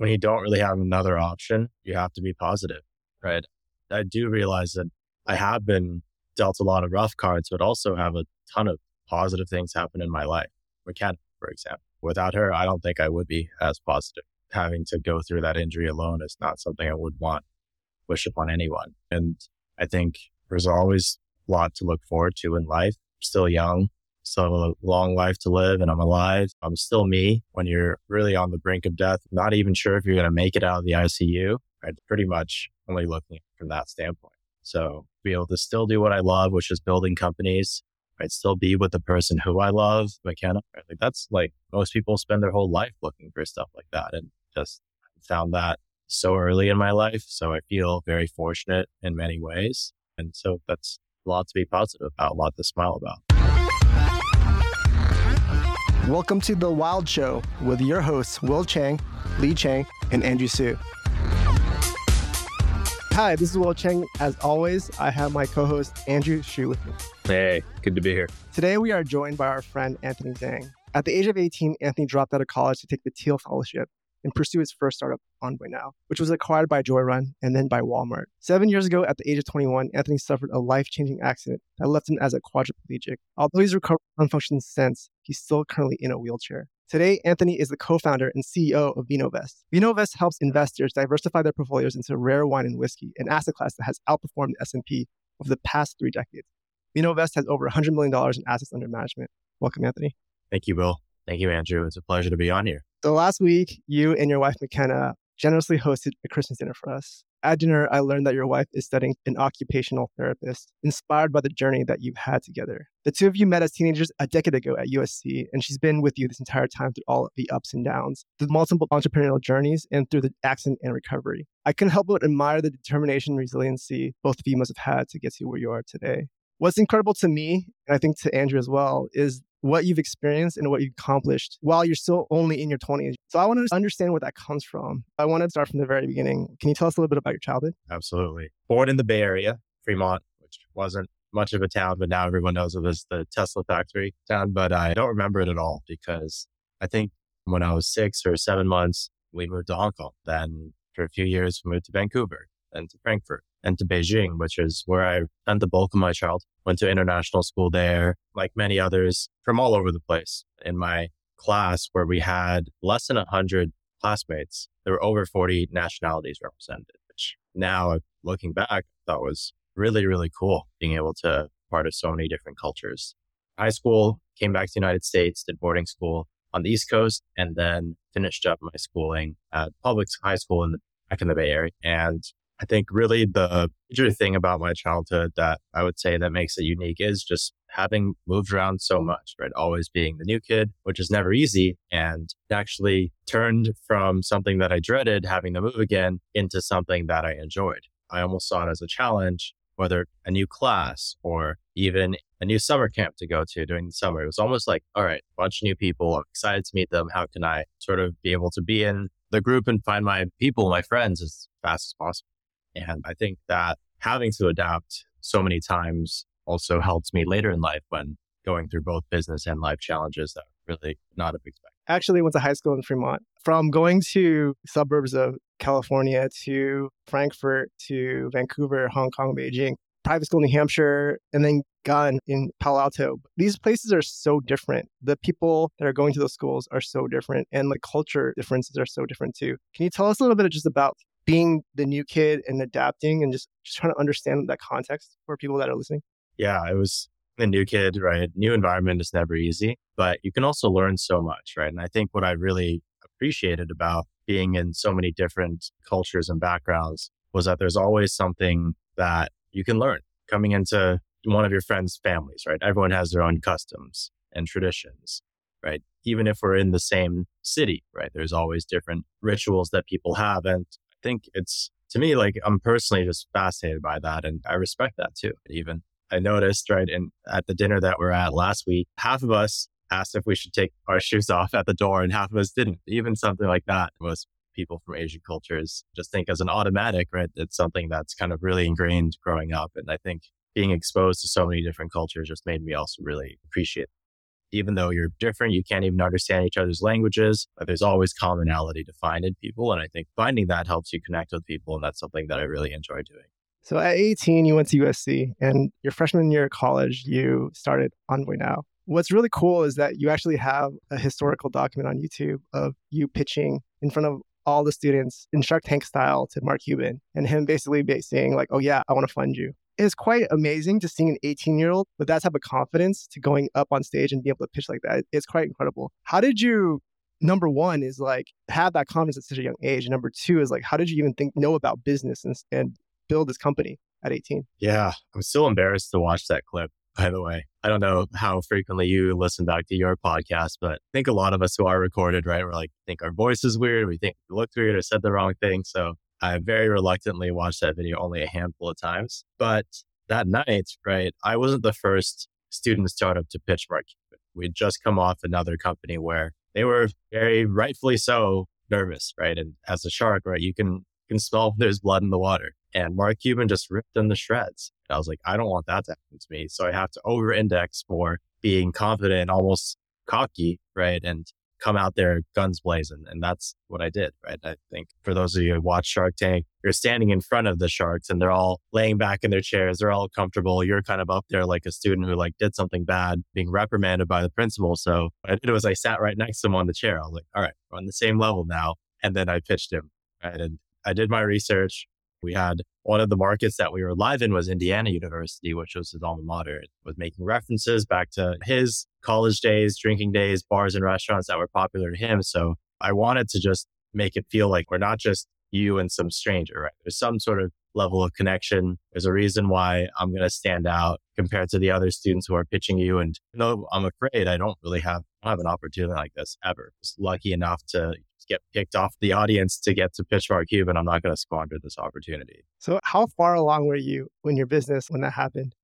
when you don't really have another option, you have to be positive, right? I do realize that I have been dealt a lot of rough cards, but also have a ton of positive things happen in my life. McKenna, for example. Without her, I don't think I would be as positive. Having to go through that injury alone is not something I would want, wish upon anyone. And I think there's always a lot to look forward to in life. Still young, still have a long life to live, and I'm alive. I'm still me when you're really on the brink of death, not even sure if you're going to make it out of the ICU. I'm pretty much only looking from that standpoint. So be able to still do what I love, which is building companies, I'd still be with the person who I love, McKenna. Like that's like most people spend their whole life looking for stuff like that and just found that so early in my life. So I feel very fortunate in many ways. And so that's a lot to be positive about, a lot to smile about. Welcome to The Wild Show with your hosts, Will Chang, Lee Chang, and Andrew Su. Hi, this is Will Chang. As always, I have my co host, Andrew Shu, with me. Hey, good to be here. Today, we are joined by our friend Anthony Zhang. At the age of 18, Anthony dropped out of college to take the Thiel Fellowship and pursue his first startup, Envoy Now, which was acquired by Joyrun and then by Walmart. Seven years ago, at the age of 21, Anthony suffered a life changing accident that left him as a quadriplegic. Although he's recovered from functioning since, he's still currently in a wheelchair. Today, Anthony is the co-founder and CEO of VinoVest. VinoVest helps investors diversify their portfolios into rare wine and whiskey, an asset class that has outperformed the S&P over the past three decades. VinoVest has over $100 million in assets under management. Welcome, Anthony. Thank you, Bill. Thank you, Andrew. It's a pleasure to be on here. So last week, you and your wife, McKenna, generously hosted a Christmas dinner for us. At dinner, I learned that your wife is studying an occupational therapist, inspired by the journey that you've had together. The two of you met as teenagers a decade ago at USC, and she's been with you this entire time through all of the ups and downs, the multiple entrepreneurial journeys, and through the accident and recovery. I couldn't help but admire the determination and resiliency both of you must have had to get to where you are today. What's incredible to me, and I think to Andrew as well, is what you've experienced and what you've accomplished while you're still only in your 20s. So I want to understand where that comes from. I want to start from the very beginning. Can you tell us a little bit about your childhood? Absolutely. Born in the Bay Area, Fremont, which wasn't much of a town, but now everyone knows it as the Tesla factory town. But I don't remember it at all because I think when I was six or seven months, we moved to Hong Kong. Then for a few years, we moved to Vancouver, then to Frankfurt and to Beijing, which is where I spent the bulk of my childhood. Went to international school there, like many others from all over the place. In my class, where we had less than 100 classmates, there were over 40 nationalities represented, which now looking back, I thought was really, really cool being able to part of so many different cultures. High school, came back to the United States, did boarding school on the East Coast, and then finished up my schooling at public high school in the, back in the Bay Area. And I think really the major thing about my childhood that I would say that makes it unique is just having moved around so much, right? Always being the new kid, which is never easy and actually turned from something that I dreaded having to move again into something that I enjoyed. I almost saw it as a challenge, whether a new class or even a new summer camp to go to during the summer. It was almost like, all right, bunch of new people. I'm excited to meet them. How can I sort of be able to be in the group and find my people, my friends as fast as possible? And I think that having to adapt so many times also helps me later in life when going through both business and life challenges that really not have expected. Actually went to high school in Fremont. From going to suburbs of California to Frankfurt to Vancouver, Hong Kong, Beijing, private school in New Hampshire, and then Gunn in Palo Alto. These places are so different. The people that are going to those schools are so different, and the culture differences are so different too. Can you tell us a little bit just about being the new kid and adapting and just, just trying to understand that context for people that are listening? Yeah, it was the new kid, right? New environment is never easy, but you can also learn so much, right? And I think what I really appreciated about being in so many different cultures and backgrounds was that there's always something that you can learn coming into one of your friends' families, right? Everyone has their own customs and traditions, right? Even if we're in the same city, right? There's always different rituals that people have. And think it's to me like I'm personally just fascinated by that, and I respect that too. Even I noticed right in at the dinner that we're at last week, half of us asked if we should take our shoes off at the door, and half of us didn't. Even something like that was people from Asian cultures just think as an automatic, right? It's something that's kind of really ingrained growing up, and I think being exposed to so many different cultures just made me also really appreciate. Even though you're different, you can't even understand each other's languages, but there's always commonality to find in people. And I think finding that helps you connect with people. And that's something that I really enjoy doing. So at 18, you went to USC, and your freshman year of college, you started Envoy Now. What's really cool is that you actually have a historical document on YouTube of you pitching in front of all the students in Shark Tank style to Mark Cuban and him basically saying like, "Oh yeah, I want to fund you." It's quite amazing to seeing an 18 year old with that type of confidence to going up on stage and be able to pitch like that. It's quite incredible. How did you? Number one is like have that confidence at such a young age. And number two is like, how did you even think know about business and, and build this company at 18? Yeah, I'm still embarrassed to watch that clip by the way. I don't know how frequently you listen back to your podcast, but I think a lot of us who are recorded, right, we're like, think our voice is weird. We think we look weird or said the wrong thing. So I very reluctantly watched that video only a handful of times. But that night, right, I wasn't the first student startup to pitch Mark Cuban. We'd just come off another company where they were very rightfully so nervous, right? And as a shark, right, you can can smell there's blood in the water. And Mark Cuban just ripped them to shreds. I was like, I don't want that to happen to me. So I have to over index for being confident, almost cocky, right? And come out there guns blazing. And that's what I did, right? I think for those of you who watch Shark Tank, you're standing in front of the sharks and they're all laying back in their chairs. They're all comfortable. You're kind of up there like a student who like did something bad, being reprimanded by the principal. So I did was I sat right next to him on the chair. I was like, all right, we're on the same level now. And then I pitched him. Right? And I did my research. We had one of the markets that we were live in was Indiana University, which was his alma mater. Was making references back to his college days, drinking days, bars and restaurants that were popular to him. So I wanted to just make it feel like we're not just you and some stranger, right? There's some sort of level of connection. There's a reason why I'm going to stand out compared to the other students who are pitching you. And know, I'm afraid I don't really have, I have an opportunity like this ever. Just lucky enough to get picked off the audience to get to pitch Mark Cuban, I'm not going to squander this opportunity. So, how far along were you in your business when that happened?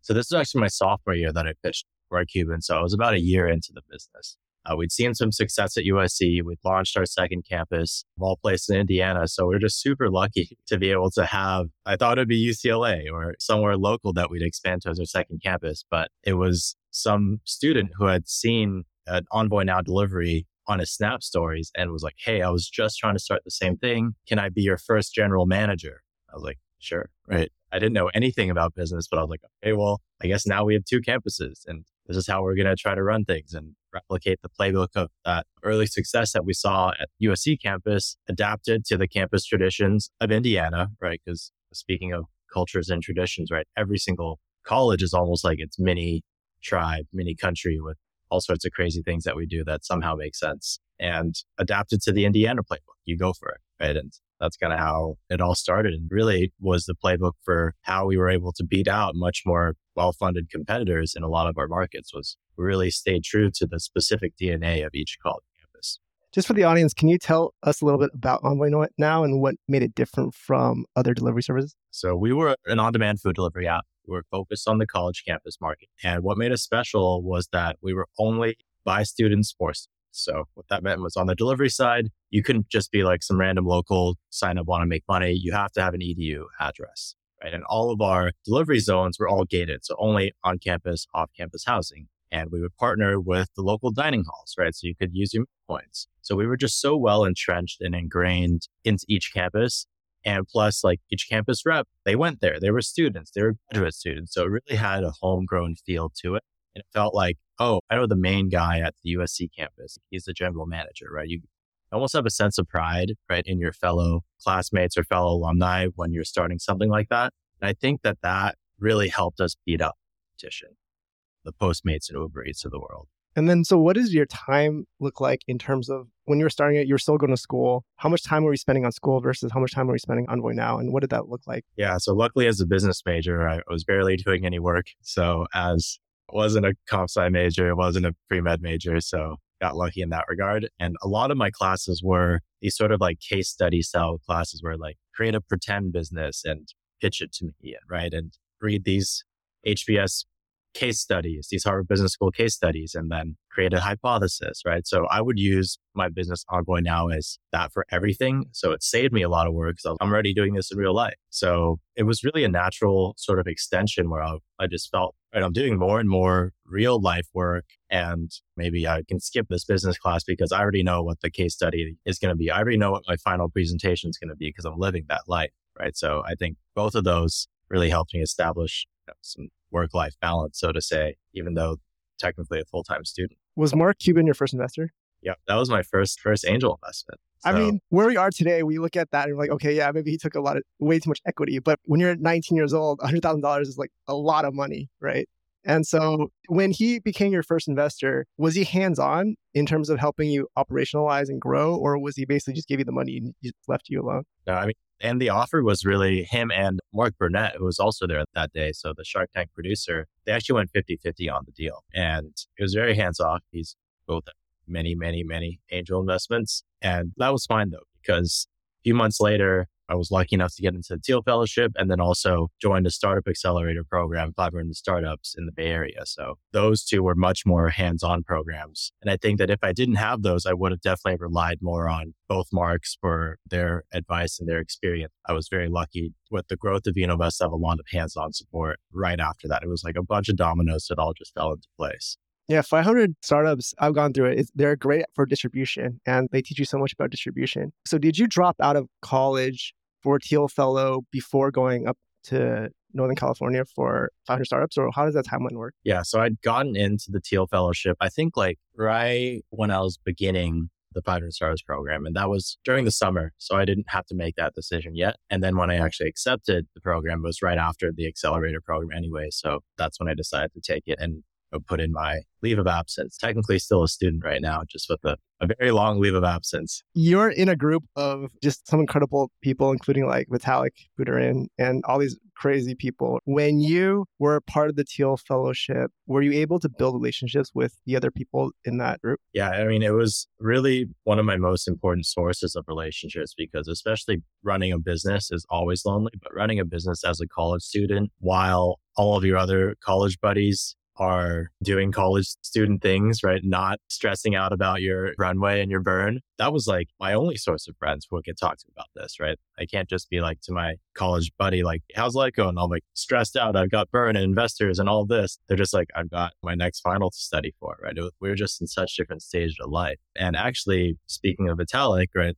So, this is actually my sophomore year that I pitched Mark Cuban. So, I was about a year into the business. Uh, we'd seen some success at USC. We'd launched our second campus of all places in Indiana. So we're just super lucky to be able to have, I thought it'd be UCLA or somewhere local that we'd expand to as our second campus, but it was some student who had seen an Envoy Now delivery on his Snap stories and was like, Hey, I was just trying to start the same thing. Can I be your first general manager? I was like, Sure. Right. I didn't know anything about business, but I was like, Okay, well, I guess now we have two campuses and this is how we're going to try to run things and replicate the playbook of that early success that we saw at USC campus adapted to the campus traditions of Indiana, right? Because speaking of cultures and traditions, right? Every single college is almost like its mini tribe, mini country with all sorts of crazy things that we do that somehow make sense and adapted to the Indiana playbook. You go for it. Right. And that's kind of how it all started and really was the playbook for how we were able to beat out much more well-funded competitors in a lot of our markets was really stayed true to the specific DNA of each college campus. Just for the audience, can you tell us a little bit about Envoy now and what made it different from other delivery services? So we were an on-demand food delivery app we were focused on the college campus market. And what made us special was that we were only by students for students. So what that meant was on the delivery side, you couldn't just be like some random local sign up, want to make money. You have to have an EDU address, right? And all of our delivery zones were all gated. So only on campus, off campus housing. And we would partner with the local dining halls, right? So you could use your points. So we were just so well entrenched and ingrained into each campus and plus, like each campus rep, they went there. They were students, they were graduate students. So it really had a homegrown feel to it. And it felt like, oh, I know the main guy at the USC campus. He's the general manager, right? You almost have a sense of pride, right, in your fellow classmates or fellow alumni when you're starting something like that. And I think that that really helped us beat up competition, the Postmates and Uber Eats of the world. And then, so what does your time look like in terms of when you were starting it, you're still going to school. How much time were you spending on school versus how much time were you spending Envoy now? And what did that look like? Yeah. So, luckily, as a business major, I was barely doing any work. So, as wasn't a comp sci major, it wasn't a pre med major. So, got lucky in that regard. And a lot of my classes were these sort of like case study style classes where like create a pretend business and pitch it to me, right? And read these HBS case studies, these Harvard Business School case studies, and then create a hypothesis, right? So I would use my business Envoy now as that for everything. So it saved me a lot of work because I'm already doing this in real life. So it was really a natural sort of extension where I, I just felt, right, I'm doing more and more real life work. And maybe I can skip this business class because I already know what the case study is going to be. I already know what my final presentation is going to be because I'm living that life, right? So I think both of those really helped me establish you know, some work life balance, so to say, even though technically a full time student. Was Mark Cuban your first investor? Yeah, that was my first first angel investment. So, I mean, where we are today, we look at that and we're like, okay, yeah, maybe he took a lot of way too much equity. But when you're 19 years old, $100,000 is like a lot of money, right? And so when he became your first investor, was he hands on in terms of helping you operationalize and grow, or was he basically just give you the money and just left you alone? No, I mean, and the offer was really him and Mark Burnett, who was also there that day. So the Shark Tank producer, they actually went 50 50 on the deal. And it was very hands off. He's both many, many, many angel investments. And that was fine though, because a few months later, I was lucky enough to get into the Thiel Fellowship and then also joined a startup accelerator program, 500 startups in the Bay Area. So those two were much more hands on programs. And I think that if I didn't have those, I would have definitely relied more on both marks for their advice and their experience. I was very lucky with the growth of Unovest to have a lot of hands on support right after that. It was like a bunch of dominoes that all just fell into place. Yeah, 500 startups, I've gone through it. It's, they're great for distribution and they teach you so much about distribution. So, did you drop out of college for Thiel Fellow before going up to Northern California for 500 startups, or how does that timeline work? Yeah, so I'd gotten into the Thiel Fellowship, I think like right when I was beginning the 500 Startups program. And that was during the summer. So I didn't have to make that decision yet. And then when I actually accepted the program was right after the accelerator program anyway. So that's when I decided to take it. And put in my leave of absence. Technically still a student right now, just with a, a very long leave of absence. You're in a group of just some incredible people, including like Vitalik Buterin and all these crazy people. When you were part of the Thiel Fellowship, were you able to build relationships with the other people in that group? Yeah, I mean, it was really one of my most important sources of relationships because especially running a business is always lonely, but running a business as a college student while all of your other college buddies are doing college student things, right? Not stressing out about your runway and your burn. That was like my only source of friends who I could talk to about this, right? I can't just be like to my college buddy, like, how's life going? I'm like stressed out. I've got burn and investors and all this. They're just like, I've got my next final to study for, right? We are just in such different stages of life. And actually, speaking of Vitalik, right?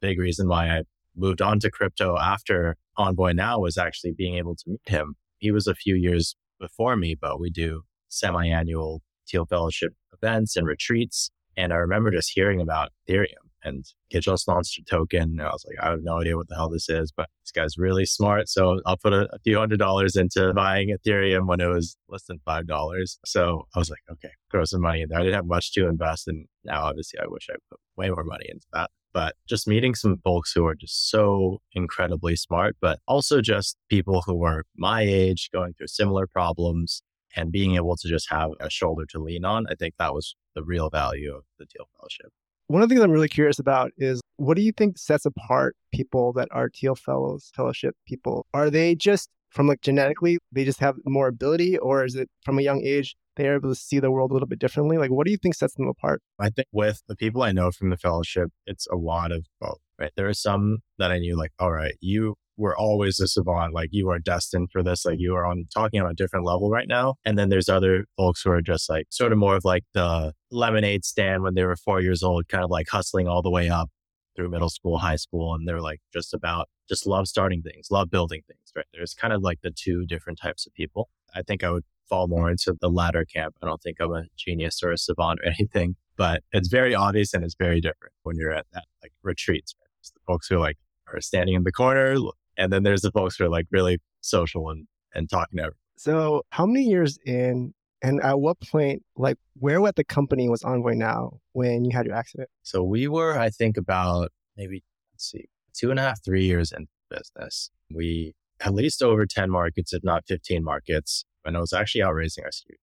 Big reason why I moved on to crypto after Envoy Now was actually being able to meet him. He was a few years before me, but we do semi-annual Thiel Fellowship events and retreats. And I remember just hearing about Ethereum and it just launched a token. And I was like, I have no idea what the hell this is, but this guy's really smart. So I'll put a, a few hundred dollars into buying Ethereum when it was less than $5. So I was like, okay, throw some money in there. I didn't have much to invest. And now obviously I wish I put way more money into that. But just meeting some folks who are just so incredibly smart, but also just people who are my age going through similar problems and being able to just have a shoulder to lean on. I think that was the real value of the Thiel Fellowship. One of the things I'm really curious about is what do you think sets apart people that are Thiel Fellows, fellowship people? Are they just from like genetically, they just have more ability, or is it from a young age, they're able to see the world a little bit differently? Like, what do you think sets them apart? I think with the people I know from the fellowship, it's a lot of both, right? There are some that I knew, like, all right, you were always a savant. Like you are destined for this. Like you are on talking on a different level right now. And then there's other folks who are just like sort of more of like the lemonade stand when they were four years old, kind of like hustling all the way up through middle school, high school. And they're like just about just love starting things, love building things, right? There's kind of like the two different types of people. I think I would fall more into the latter camp. I don't think I'm a genius or a savant or anything, but it's very obvious and it's very different when you're at that like retreats. Right? The folks who are like are standing in the corner, and then there's the folks who are like really social and, and talking to everyone. So how many years in and at what point, like where at the company was Envoy now when you had your accident? So we were, I think about maybe, let's see, two and a half, three years in business. We at least over 10 markets, if not 15 markets. And I was actually out raising our student.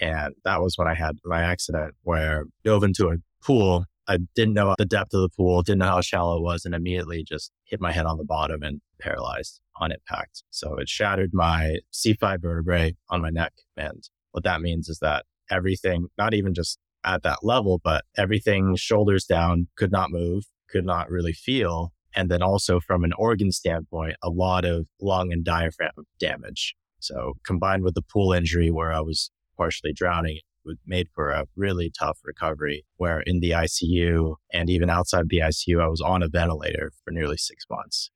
And that was when I had my accident where I dove into a pool I didn't know the depth of the pool, didn't know how shallow it was, and immediately just hit my head on the bottom and paralyzed on impact. So it shattered my C5 vertebrae on my neck and what that means is that everything, not even just at that level, but everything shoulders down could not move, could not really feel. And then also from an organ standpoint, a lot of lung and diaphragm damage. So combined with the pool injury where I was partially drowning, it made for a really tough recovery where in the ICU and even outside the ICU, I was on a ventilator for nearly six months.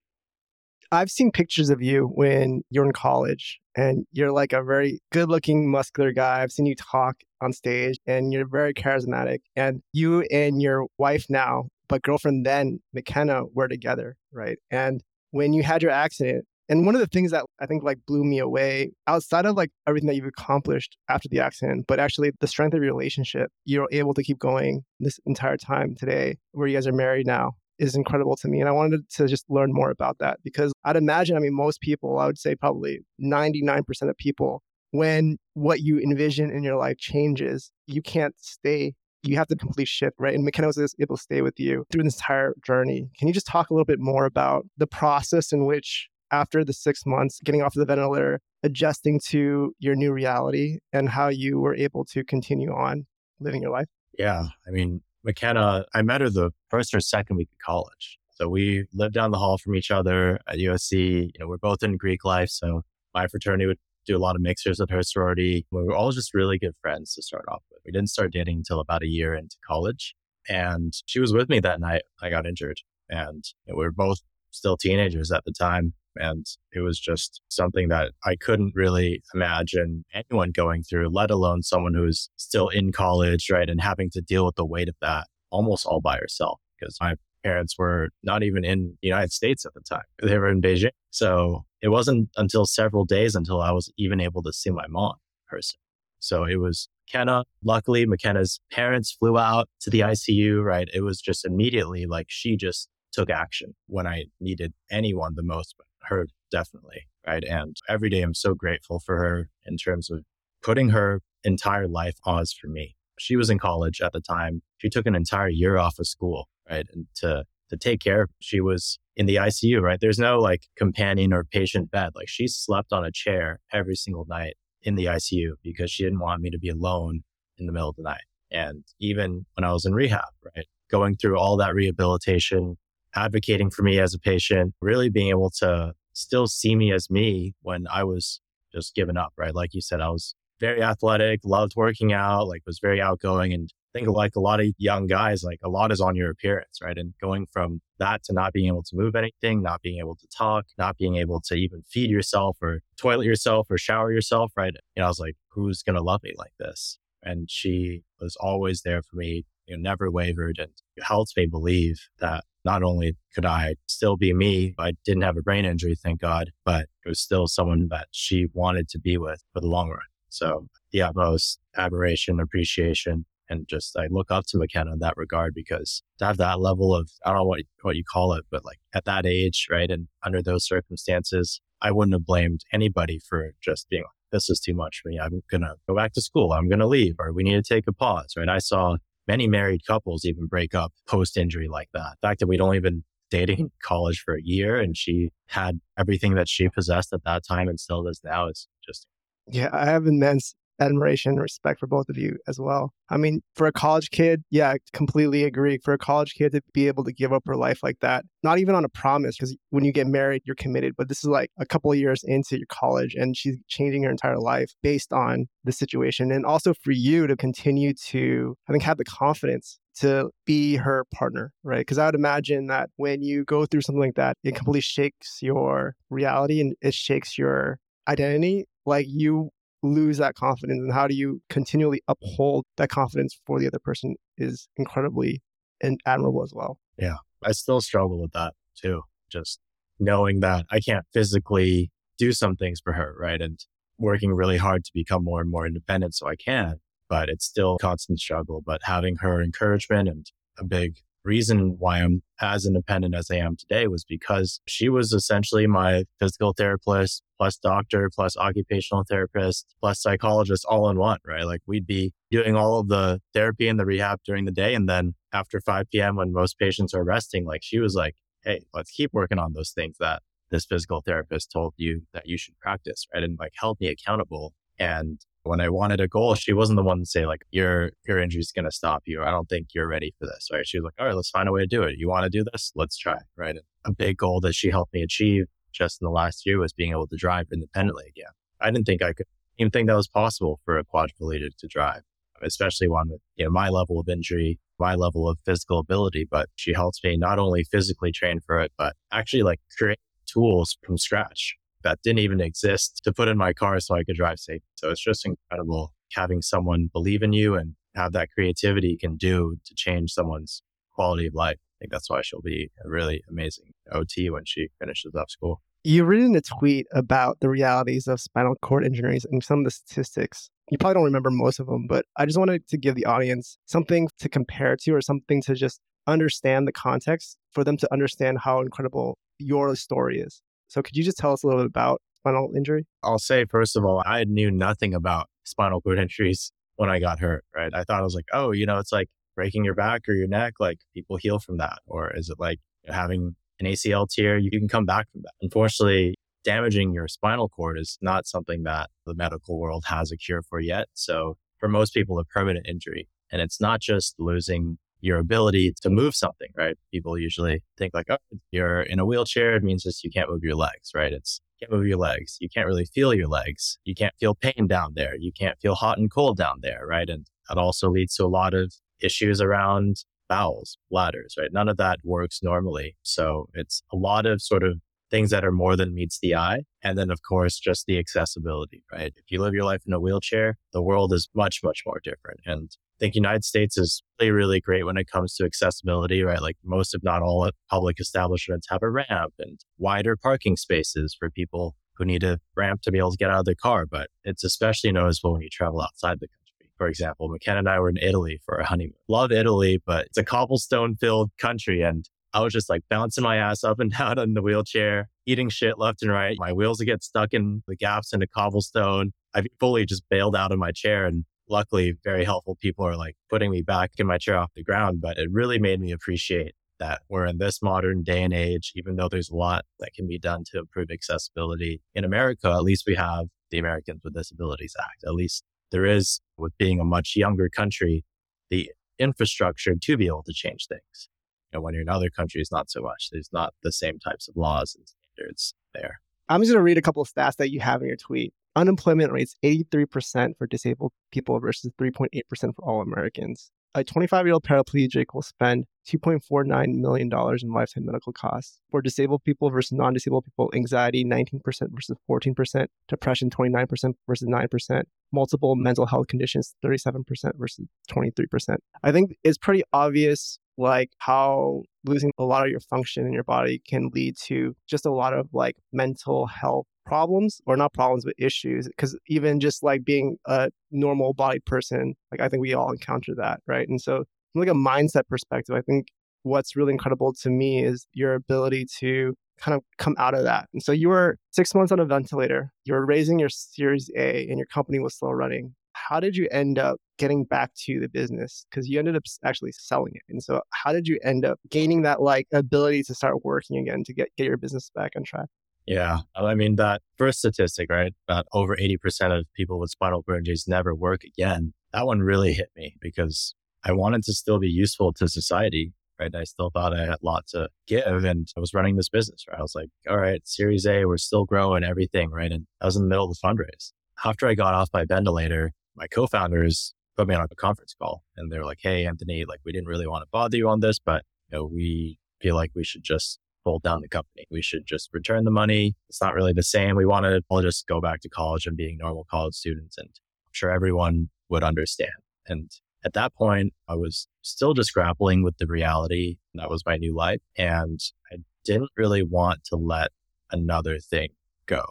I've seen pictures of you when you're in college and you're like a very good looking, muscular guy. I've seen you talk on stage and you're very charismatic. And you and your wife now, but girlfriend then, McKenna, were together, right? And when you had your accident, and one of the things that I think like blew me away outside of like everything that you've accomplished after the accident, but actually the strength of your relationship, you're able to keep going this entire time today where you guys are married now is incredible to me. And I wanted to just learn more about that because I'd imagine, I mean, most people, I would say probably 99% of people, when what you envision in your life changes, you can't stay. You have to complete shift, right? And McKenna was able to stay with you through this entire journey. Can you just talk a little bit more about the process in which, after the six months, getting off the ventilator, adjusting to your new reality, and how you were able to continue on living your life? Yeah. I mean, McKenna, I met her the first or second week of college. So we lived down the hall from each other at USC. You know, we're both in Greek life. So my fraternity would do a lot of mixers with her sorority. We were all just really good friends to start off with. We didn't start dating until about a year into college. And she was with me that night I got injured. And you know, we were both still teenagers at the time. And it was just something that I couldn't really imagine anyone going through, let alone someone who's still in college, right? And having to deal with the weight of that almost all by herself because my parents were not even in the United States at the time. They were in Beijing. So it wasn't until several days until I was even able to see my mom in person. So it was McKenna. Luckily, McKenna's parents flew out to the ICU, right? It was just immediately like she just took action when I needed anyone the most, but her definitely. Right. And every day I'm so grateful for her in terms of putting her entire life on for me. She was in college at the time. She took an entire year off of school, right? And to to take care. She was in the ICU, right? There's no like companion or patient bed. Like she slept on a chair every single night in the ICU because she didn't want me to be alone in the middle of the night. And even when I was in rehab, right? Going through all that rehabilitation, advocating for me as a patient, really being able to still see me as me when I was just given up, right? Like you said, I was very athletic, loved working out, like was very outgoing. And I think like a lot of young guys, like a lot is on your appearance, right? And going from that to not being able to move anything, not being able to talk, not being able to even feed yourself or toilet yourself or shower yourself, right? You know, I was like, who's going to love me like this? And she was always there for me, you know, never wavered and helped me believe that not only could I still be me, I didn't have a brain injury, thank God, but it was still someone that she wanted to be with for the long run. So the utmost admiration, appreciation, and just I look up to McKenna in that regard because to have that level of I don't know what what you call it, but like at that age, right, and under those circumstances, I wouldn't have blamed anybody for just being like, this is too much for me. I'm gonna go back to school. I'm gonna leave, or we need to take a pause, right? I saw many married couples even break up post injury like that. The fact that we'd only been dating in college for a year and she had everything that she possessed at that time and still does now is just. Yeah, I have immense admiration and respect for both of you as well. I mean, for a college kid, yeah, I completely agree. For a college kid to be able to give up her life like that, not even on a promise, because when you get married, you're committed, but this is like a couple of years into your college and she's changing her entire life based on the situation. And also for you to continue to, I think, have the confidence to be her partner, right? Because I would imagine that when you go through something like that, it completely shakes your reality and it shakes your identity. Like you lose that confidence and how do you continually uphold that confidence for the other person is incredibly and admirable as well. Yeah. I still struggle with that too. Just knowing that I can't physically do some things for her, right? And working really hard to become more and more independent so I can, but it's still constant struggle. But having her encouragement and a big reason why I'm as independent as I am today was because she was essentially my physical therapist, plus doctor, plus occupational therapist, plus psychologist all in one, right? Like we'd be doing all of the therapy and the rehab during the day. And then after 5 p.m., when most patients are resting, like she was like, hey, let's keep working on those things that this physical therapist told you that you should practice, right? And like held me accountable. And when I wanted a goal, she wasn't the one to say like, your, your injury is going to stop you. I don't think you're ready for this. Right. She was like, all right, let's find a way to do it. You want to do this? Let's try. Right. A big goal that she helped me achieve just in the last year was being able to drive independently again. I didn't think I could even think that was possible for a quadriplegic to drive, especially one with you know, my level of injury, my level of physical ability. But she helped me not only physically train for it, but actually like create tools from scratch that didn't even exist to put in my car so I could drive safe. So it's just incredible having someone believe in you and have that creativity can do to change someone's quality of life. I think that's why she'll be a really amazing OT when she finishes up school. You written a tweet about the realities of spinal cord injuries and some of the statistics. You probably don't remember most of them, but I just wanted to give the audience something to compare to or something to just understand the context for them to understand how incredible your story is. So could you just tell us a little bit about spinal injury? I'll say, first of all, I knew nothing about spinal cord injuries when I got hurt, right? I thought I was like, oh, you know, it's like breaking your back or your neck, like people heal from that. Or is it like having an ACL tear? You can come back from that. Unfortunately, damaging your spinal cord is not something that the medical world has a cure for yet. So for most people, a permanent injury. And it's not just losing your ability to move something, right? People usually think like, oh, you're in a wheelchair. It means just you can't move your legs, right? It's you can't move your legs. You can't really feel your legs. You can't feel pain down there. You can't feel hot and cold down there, right? And that also leads to a lot of issues around bowels, bladders, right? None of that works normally. So it's a lot of sort of things that are more than meets the eye. And then, of course, just the accessibility, right? If you live your life in a wheelchair, the world is much, much more different. And think United States is really, really great when it comes to accessibility, right? Like most, if not all public establishments have a ramp and wider parking spaces for people who need a ramp to be able to get out of their car. But it's especially noticeable when you travel outside the country. For example, McKenna and I were in Italy for a honeymoon. Love Italy, but it's a cobblestone filled country. And I was just like bouncing my ass up and down in the wheelchair, eating shit left and right. My wheels would get stuck in the gaps in the cobblestone. I fully just bailed out of my chair and luckily very helpful people are like putting me back in my chair off the ground but it really made me appreciate that we're in this modern day and age even though there's a lot that can be done to improve accessibility in america at least we have the americans with disabilities act. At least there is with being a much younger country the infrastructure to be able to change things. Know, when you're in other countries not so much. There's not the same types of laws and standards there. I'm just going to read a couple of stats that you have in your tweet Unemployment rates 83% for disabled people versus 3.8% for all Americans. A 25 year old paraplegic will spend $2.49 million in lifetime medical costs. For disabled people versus non disabled people, anxiety 19% versus 14%, depression 29% versus 9%, multiple mental health conditions 37% versus 23%. I think it's pretty obvious like how losing a lot of your function in your body can lead to just a lot of like mental health problems or not problems but issues because even just like being a normal bodied person like i think we all encounter that right? And so from like a mindset perspective i think what's really incredible to me is your ability to kind of come out of that. And so you were six months on a ventilator you were raising your series a and your company was still running. How did you end up getting back to the business? Because you ended up actually selling it. And so how did you end up gaining that like ability to start working again to get, get your business back on track yeah. I mean, that first statistic, right? About over 80% of people with spinal cord injuries never work again. That one really hit me because I wanted to still be useful to society, right? I still thought I had a lot to give and I was running this business, right? I was like, all right, Series A, we're still growing everything, right? And I was in the middle of the fundraise. After I got off my ventilator, my co-founders put me on a conference call and they were like, Hey, Anthony, like we didn't really want to bother you on this, but you know, we feel like we should just fold down the company. We should just return the money. It's not really the same. We want to all just go back to college and being normal college students. And I'm sure everyone would understand. And at that point, I was still just grappling with the reality that was my new life. And I didn't really want to let another thing go.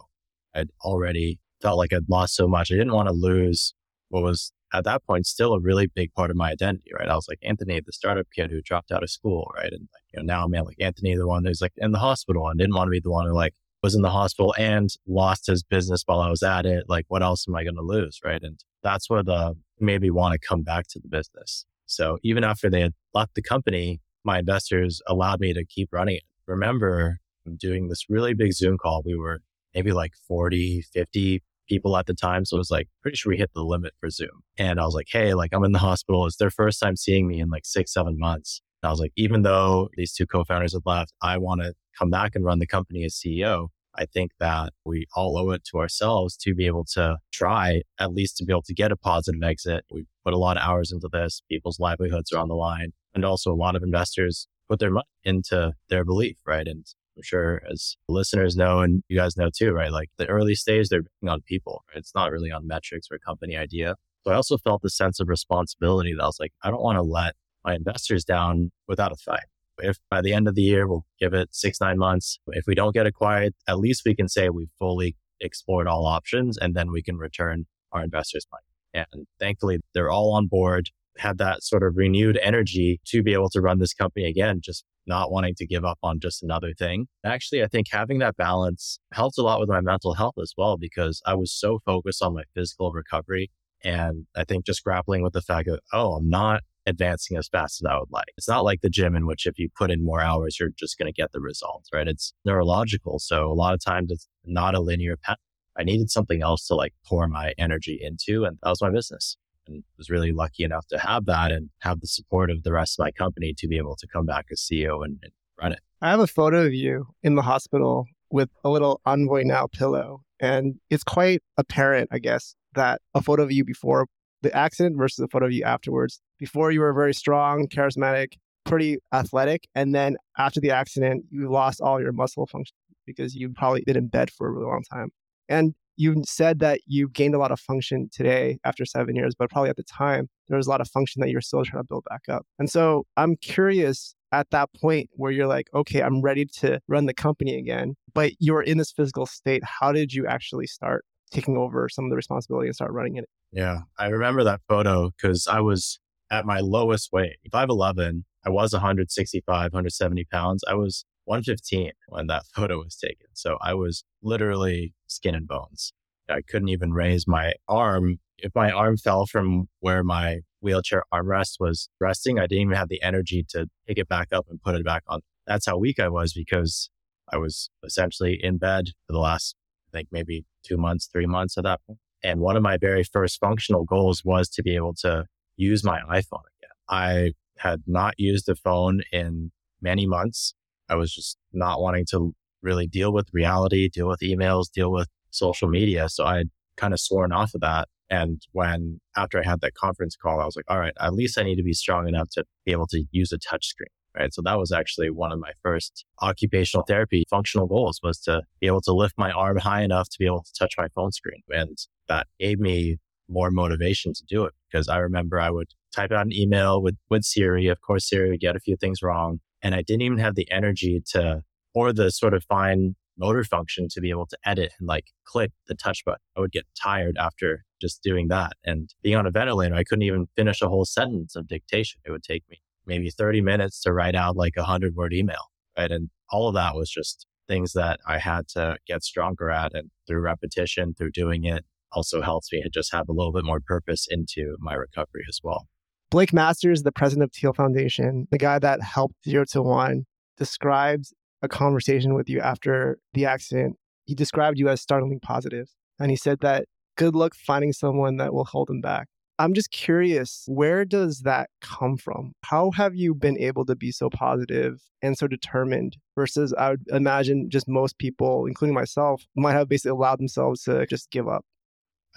I'd already felt like I'd lost so much. I didn't want to lose what was at that point still a really big part of my identity, right? I was like Anthony, the startup kid who dropped out of school, right? And like, you know, now I'm like Anthony, the one who's like in the hospital and didn't want to be the one who like was in the hospital and lost his business while I was at it. Like, what else am I going to lose, right? And that's what uh, made me want to come back to the business. So even after they had left the company, my investors allowed me to keep running it. Remember doing this really big Zoom call. We were maybe like 40, 50 people at the time. So it was like, pretty sure we hit the limit for Zoom. And I was like, hey, like I'm in the hospital. It's their first time seeing me in like six, seven months. And I was like, even though these two co-founders have left, I want to come back and run the company as CEO. I think that we all owe it to ourselves to be able to try at least to be able to get a positive exit. We put a lot of hours into this. People's livelihoods are on the line. And also a lot of investors put their money into their belief, right? And I'm sure as listeners know, and you guys know too, right? Like the early stage, they're on people. Right? It's not really on metrics or company idea. So I also felt the sense of responsibility that I was like, I don't want to let my investors down without a fight. If by the end of the year, we'll give it six, nine months. If we don't get acquired, at least we can say we fully explored all options and then we can return our investors' money. And thankfully, they're all on board, had that sort of renewed energy to be able to run this company again, just not wanting to give up on just another thing. Actually, I think having that balance helped a lot with my mental health as well, because I was so focused on my physical recovery. And I think just grappling with the fact that, oh, I'm not advancing as fast as I would like. It's not like the gym in which if you put in more hours, you're just going to get the results, right? It's neurological. So a lot of times it's not a linear path. I needed something else to like pour my energy into. And that was my business and was really lucky enough to have that and have the support of the rest of my company to be able to come back as CEO and, and run it. I have a photo of you in the hospital with a little Envoy Now pillow. And it's quite apparent, I guess, that a photo of you before the accident versus a photo of you afterwards. Before you were very strong, charismatic, pretty athletic. And then after the accident, you lost all your muscle function because you probably been in bed for a really long time. And you said that you gained a lot of function today after seven years, but probably at the time, there was a lot of function that you're still trying to build back up. And so I'm curious at that point where you're like, okay, I'm ready to run the company again, but you're in this physical state. How did you actually start taking over some of the responsibility and start running it? Yeah, I remember that photo because I was at my lowest weight, 5'11. I was 165, 170 pounds. I was 115 when that photo was taken. So I was literally skin and bones. I couldn't even raise my arm. If my arm fell from where my wheelchair armrest was resting, I didn't even have the energy to pick it back up and put it back on. That's how weak I was because I was essentially in bed for the last, I think maybe two months, three months at that point. And one of my very first functional goals was to be able to use my iPhone again. I had not used a phone in many months. I was just not wanting to really deal with reality, deal with emails, deal with social media. So I had kind of sworn off of that. And when after I had that conference call, I was like, all right, at least I need to be strong enough to be able to use a touch screen. Right. So that was actually one of my first occupational therapy functional goals was to be able to lift my arm high enough to be able to touch my phone screen. And that gave me more motivation to do it because I remember I would type out an email with, with Siri. Of course, Siri would get a few things wrong. And I didn't even have the energy to, or the sort of fine motor function to be able to edit and like click the touch button. I would get tired after just doing that. And being on a ventilator, I couldn't even finish a whole sentence of dictation. It would take me maybe 30 minutes to write out like a hundred word email. Right. And all of that was just things that I had to get stronger at. And through repetition, through doing it, also helps me just have a little bit more purpose into my recovery as well. Blake Masters, the president of Thiel Foundation, the guy that helped Zero to One, described a conversation with you after the accident. He described you as startling positive. And he said that good luck finding someone that will hold him back. I'm just curious, where does that come from? How have you been able to be so positive and so determined versus I would imagine just most people, including myself, might have basically allowed themselves to just give up?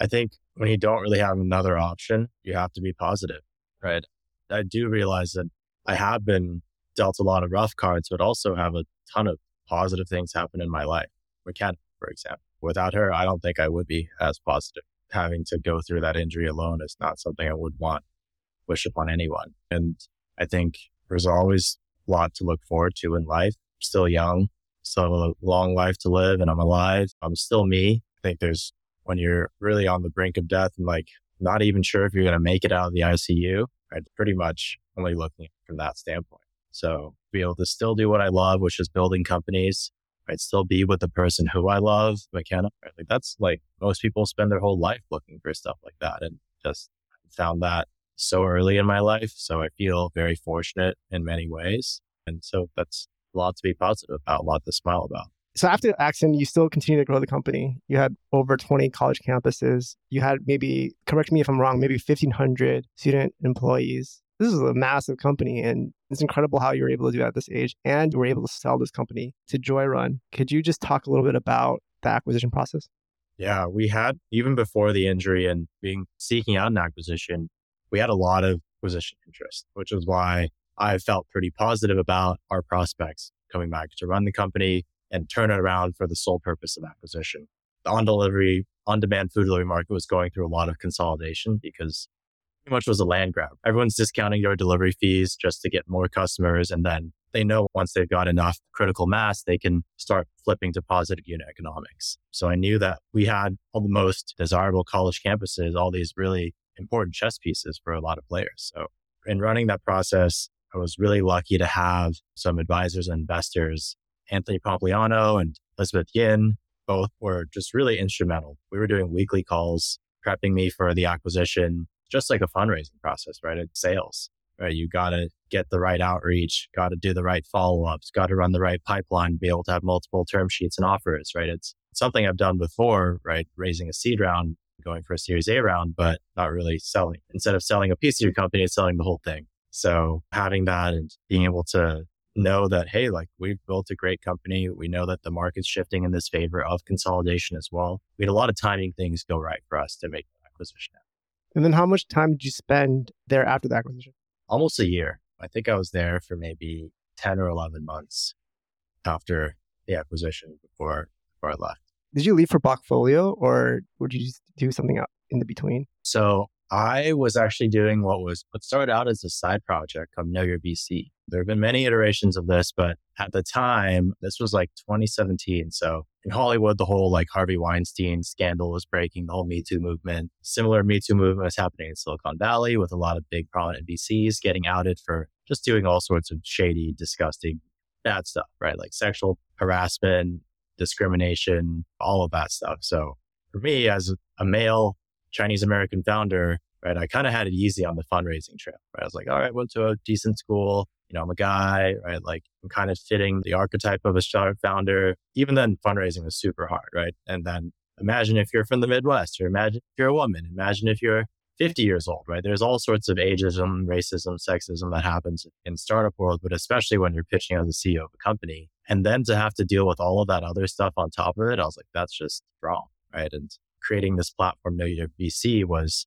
I think when you don't really have another option, you have to be positive, right? I do realize that I have been dealt a lot of rough cards, but also have a ton of positive things happen in my life. McKenna, for example. Without her, I don't think I would be as positive. Having to go through that injury alone is not something I would want, wish upon anyone. And I think there's always a lot to look forward to in life. I'm still young, still have a long life to live, and I'm alive. I'm still me. I think there's when you're really on the brink of death and like not even sure if you're going to make it out of the ICU, right? Pretty much only looking from that standpoint. So be able to still do what I love, which is building companies, right? Still be with the person who I love, McKenna. Right? Like that's like most people spend their whole life looking for stuff like that and just found that so early in my life. So I feel very fortunate in many ways. And so that's a lot to be positive about, a lot to smile about. So after Axon, you still continue to grow the company. You had over 20 college campuses. You had maybe, correct me if I'm wrong, maybe 1,500 student employees. This is a massive company, and it's incredible how you were able to do that at this age. And you were able to sell this company to Joyrun. Could you just talk a little bit about the acquisition process? Yeah, we had even before the injury and being seeking out an acquisition, we had a lot of acquisition interest, which is why I felt pretty positive about our prospects coming back to run the company and turn it around for the sole purpose of acquisition. The on delivery, on demand food delivery market was going through a lot of consolidation because pretty much was a land grab. Everyone's discounting their delivery fees just to get more customers. And then they know once they've got enough critical mass, they can start flipping to positive unit economics. So I knew that we had all the most desirable college campuses, all these really important chess pieces for a lot of players. So in running that process, I was really lucky to have some advisors and investors Anthony Pompliano and Elizabeth Yin both were just really instrumental. We were doing weekly calls, prepping me for the acquisition, just like a fundraising process, right? It's sales, right? You got to get the right outreach, got to do the right follow ups, got to run the right pipeline, be able to have multiple term sheets and offers, right? It's something I've done before, right? Raising a seed round, going for a series A round, but not really selling. Instead of selling a piece of your company, it's selling the whole thing. So having that and being able to know that, hey, like we've built a great company. We know that the market's shifting in this favor of consolidation as well. We had a lot of timing things go right for us to make the acquisition. And then how much time did you spend there after the acquisition? Almost a year. I think I was there for maybe 10 or 11 months after the acquisition before, before I left. Did you leave for Blockfolio or would you just do something in the between? So I was actually doing what was what started out as a side project called Know Your VC. There have been many iterations of this, but at the time, this was like 2017. So in Hollywood, the whole like Harvey Weinstein scandal was breaking, the whole Me Too movement. Similar Me Too movement was happening in Silicon Valley with a lot of big prominent VCs getting outed for just doing all sorts of shady, disgusting, bad stuff, right? Like sexual harassment, discrimination, all of that stuff. So for me, as a male Chinese American founder, right, I kind of had it easy on the fundraising trail, right? I was like, all right, went to a decent school, you know, I'm a guy, right? Like I'm kind of fitting the archetype of a startup founder. Even then, fundraising was super hard, right? And then imagine if you're from the Midwest, or imagine if you're a woman, imagine if you're 50 years old, right? There's all sorts of ageism, racism, sexism that happens in startup world, but especially when you're pitching as a CEO of a company. And then to have to deal with all of that other stuff on top of it, I was like, that's just wrong, right? And creating this platform, Your VC, was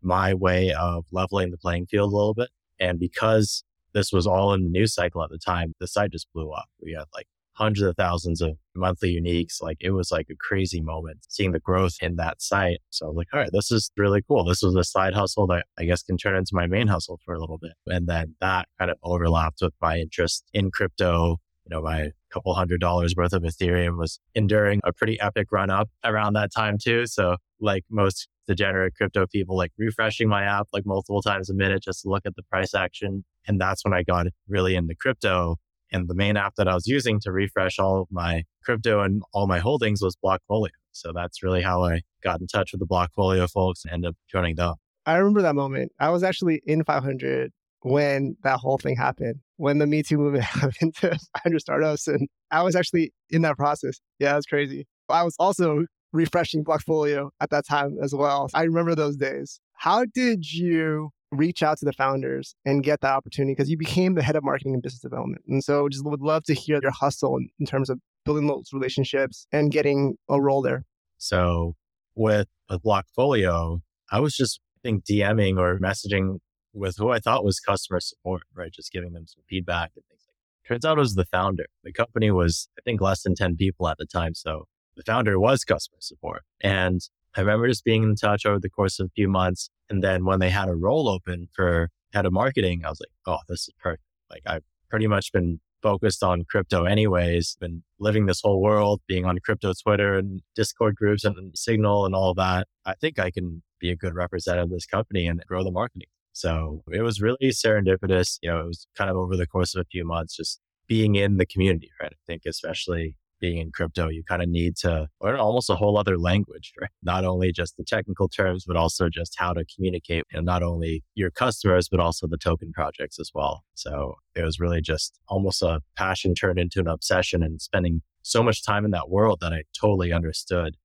my way of leveling the playing field a little bit. And because this was all in the news cycle at the time. The site just blew up. We had like hundreds of thousands of monthly uniques. Like it was like a crazy moment seeing the growth in that site. So I was like, all right, this is really cool. This was a side hustle that I guess can turn into my main hustle for a little bit. And then that kind of overlapped with my interest in crypto. You know, my couple hundred dollars worth of Ethereum was enduring a pretty epic run up around that time too. So like most degenerate crypto people, like refreshing my app like multiple times a minute just to look at the price action. And that's when I got really into crypto. And the main app that I was using to refresh all of my crypto and all my holdings was Blockfolio. So that's really how I got in touch with the Blockfolio folks and ended up joining them. I remember that moment. I was actually in 500 when that whole thing happened, when the Me Too movement happened to 500 startups. And I was actually in that process. Yeah, was crazy. I was also refreshing Blockfolio at that time as well. I remember those days. How did you reach out to the founders and get that opportunity? Because you became the head of marketing and business development. And so just would love to hear your hustle in, in terms of building those relationships and getting a role there. So with, with Blockfolio, I was just, I think, DMing or messaging with who I thought was customer support, right? Just giving them some feedback and things like that. Turns out it was the founder. The company was, I think, less than 10 people at the time. So the founder was customer support. And I remember just being in touch over the course of a few months. And then when they had a role open for head of marketing, I was like, oh, this is perfect. Like I've pretty much been focused on crypto anyways, been living this whole world, being on crypto Twitter and Discord groups and Signal and all that. I think I can be a good representative of this company and grow the marketing. So it was really serendipitous. You know, it was kind of over the course of a few months, just being in the community, right? I think especially being in crypto, you kind of need to learn almost a whole other language, right? Not only just the technical terms, but also just how to communicate, you know, not only your customers, but also the token projects as well. So it was really just almost a passion turned into an obsession and spending so much time in that world that I totally understood,